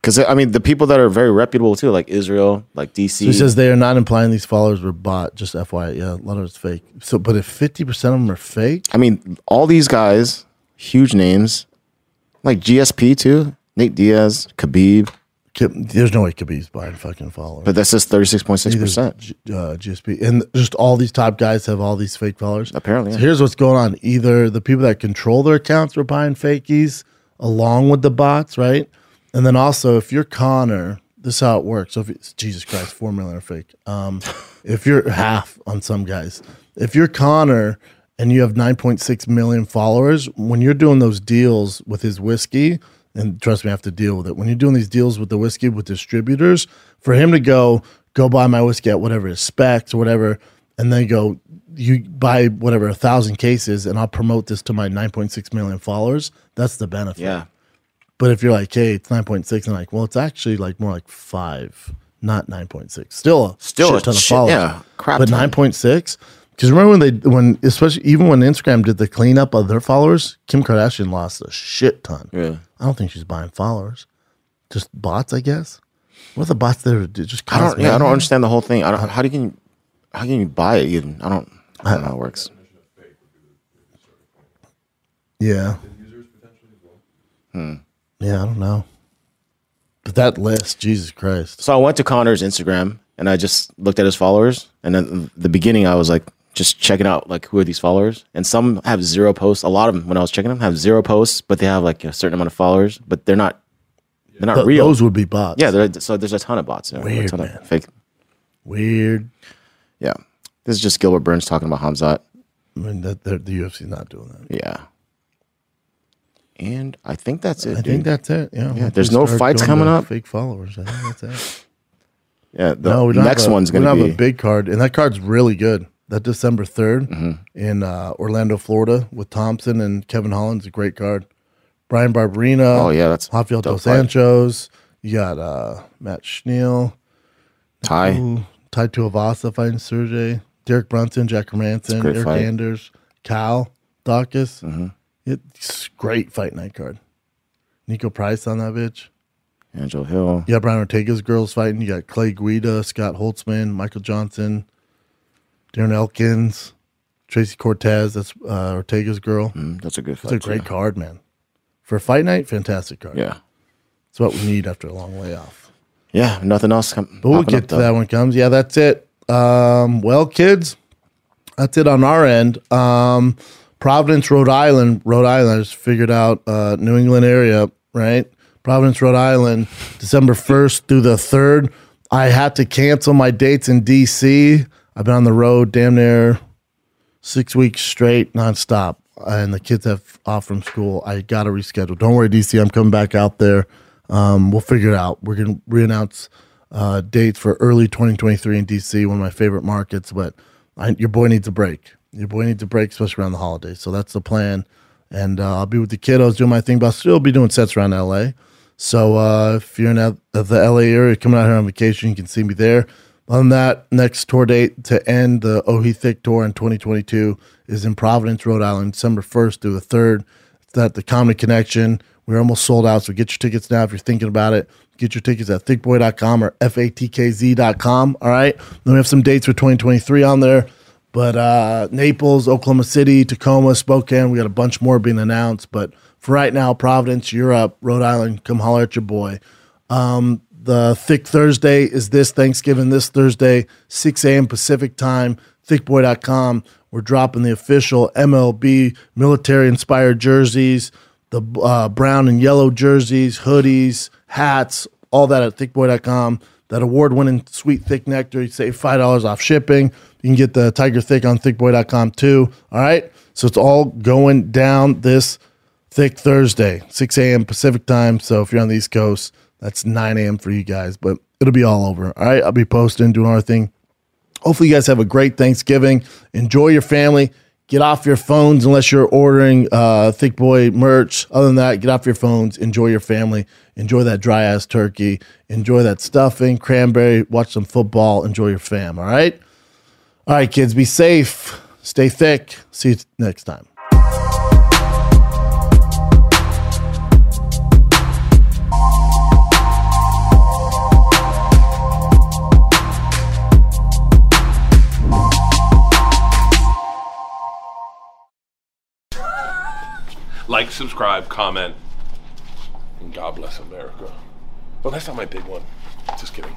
D: Because, I mean, the people that are very reputable too, like Israel, like DC.
A: So he says they are not implying these followers were bought. Just FYI, yeah, a lot of it's fake. So, but if fifty percent of them are fake,
D: I mean, all these guys, huge names, like GSP too, Nate Diaz, Khabib,
A: there's no way Khabib's buying fucking followers.
D: but that says 36.6%.
A: G- uh, GSP and just all these top guys have all these fake followers.
D: Apparently,
A: So
D: yeah.
A: here's what's going on: either the people that control their accounts are buying fakies along with the bots, right? And then also, if you're Conor, this is how it works. So if it's, Jesus Christ, four million are fake. Um, if you're half on some guys, if you're Conor and you have 9.6 million followers, when you're doing those deals with his whiskey, and trust me, I have to deal with it. When you're doing these deals with the whiskey with distributors, for him to go go buy my whiskey at whatever his specs or whatever, and then go, you buy whatever a thousand cases, and I'll promote this to my 9.6 million followers. That's the benefit.
D: Yeah.
A: But if you're like, hey, it's 9.6, and like, well, it's actually like more like five, not 9.6. Still, a
D: Still a
A: shit ton of
D: shit-
A: followers.
D: yeah, crap
A: But 9.6. Because remember when they when especially even when Instagram did the cleanup of their followers, Kim Kardashian lost a shit ton.
D: Yeah.
A: I don't think she's buying followers, just bots, I guess. What are the bots there to do? Just
D: I don't. Yeah, I don't understand the whole thing. I don't. How do you can? How can you buy it? Even I don't. I don't know how it works.
A: Yeah.
D: Hmm.
A: Yeah, I don't know. But that list, Jesus Christ.
D: So I went to Conor's Instagram and I just looked at his followers. And then the beginning, I was like, just checking out like who are these followers. And some have zero posts. A lot of them, when I was checking them, have zero posts, but they have like a certain amount of followers. But they're not. They're not
A: Th-
D: real.
A: Those would be bots.
D: Yeah. So there's a ton of bots. There.
A: Weird, man.
D: fake.
A: Weird.
D: Yeah. This is just Gilbert Burns talking about Hamzat.
A: I mean, that, that the UFC's not doing that.
D: Yeah. And I think that's it.
A: I
D: dude.
A: think that's it. Yeah.
D: Yeah. There's no fights coming up.
A: Fake followers. I think that's it.
D: Yeah. The
A: no, we
D: next
A: have a,
D: one's
A: we
D: going
A: don't
D: to
A: have a big card, and that card's really good. That December 3rd in uh, Orlando, Florida, with Thompson and Kevin Holland's a great card. Bryan Barberena.
D: Oh, yeah, that's
A: Rafael Dos. Anjos. You got uh, Matt Schnell.
D: Ty.
A: Ooh, Tai Tuivasa fighting Sergey. Derek Brunson, Jack
D: great
A: Eric
D: fight.
A: Anders, Cal Dawkins.
D: Mm-hmm.
A: It's great fight night card. Niko Price on that bitch.
D: Angel Hill.
A: You got Brian Ortega's girls fighting. You got Clay Guida, Scott Holtzman, Michael Johnson, Darren Elkins, Tracy Cortez. That's uh, Ortega's girl.
D: Mm, that's a good
A: It's
D: fight.
A: a great
D: too.
A: card, man. For a fight night, fantastic card.
D: Yeah.
A: It's what we need after a long layoff.
D: Yeah. Nothing else. Com-
A: But we'll get to
D: though.
A: that when it comes. Yeah, that's it. Um, well, kids, that's it on our end. Um, Providence, Rhode Island. Rhode Island. I just figured out uh, New England area, right? Providence, Rhode Island, December 1st through the 3rd. I had to cancel my dates in DC. I've been on the road damn near six weeks straight, nonstop. And the kids have off from school. I got to reschedule. Don't worry, DC. I'm coming back out there. Um, we'll figure it out. We're to reannounce uh, dates for early 2023 in DC, one of my favorite markets. But I, your boy needs a break. Your boy needs a break, especially around the holidays. So that's the plan. And uh, I'll be with the kiddos doing my thing, but I'll still be doing sets around LA. So uh, if you're in the LA area, coming out here on vacation, you can see me there. Than that, next tour date to end the Ohi Thick Tour in 2022 is in Providence, Rhode Island, December 1st through the 3rd. It's at the Comedy Connection. We're almost sold out, so get your tickets now if you're thinking about it. Get your tickets at thickboy.com or fatkz.com. All right. Then we have some dates for 2023 on there. But uh, Naples, Oklahoma City, Tacoma, Spokane, we got a bunch more being announced. But for right now, Providence, Europe, Rhode Island, come holler at your boy. Um, the Thick Thursday is this Thanksgiving, this Thursday, 6 a.m. Pacific time, thickboy.com. We're dropping the official MLB military inspired jerseys, the uh, brown and yellow jerseys, hoodies, hats, all that at thickboy.com. That award winning sweet thick nectar, you save $5 off shipping. You can get the Tiger Thick on thickboy.com too. All right. So it's all going down this Thick Thursday, 6 a.m. Pacific time. So if you're on the East Coast, that's 9 a.m. for you guys, but it'll be all over. All right. I'll be posting, doing our thing. Hopefully, you guys have a great Thanksgiving. Enjoy your family. Get off your phones unless you're ordering uh, Thick Boy merch. Other than that, get off your phones. Enjoy your family. Enjoy that dry ass turkey. Enjoy that stuffing, cranberry. Watch some football. Enjoy your fam. All right. All right, kids. Be safe. Stay thick. See you next time.
F: Like, subscribe, comment, and God bless America. Well, that's not my big one. Just kidding.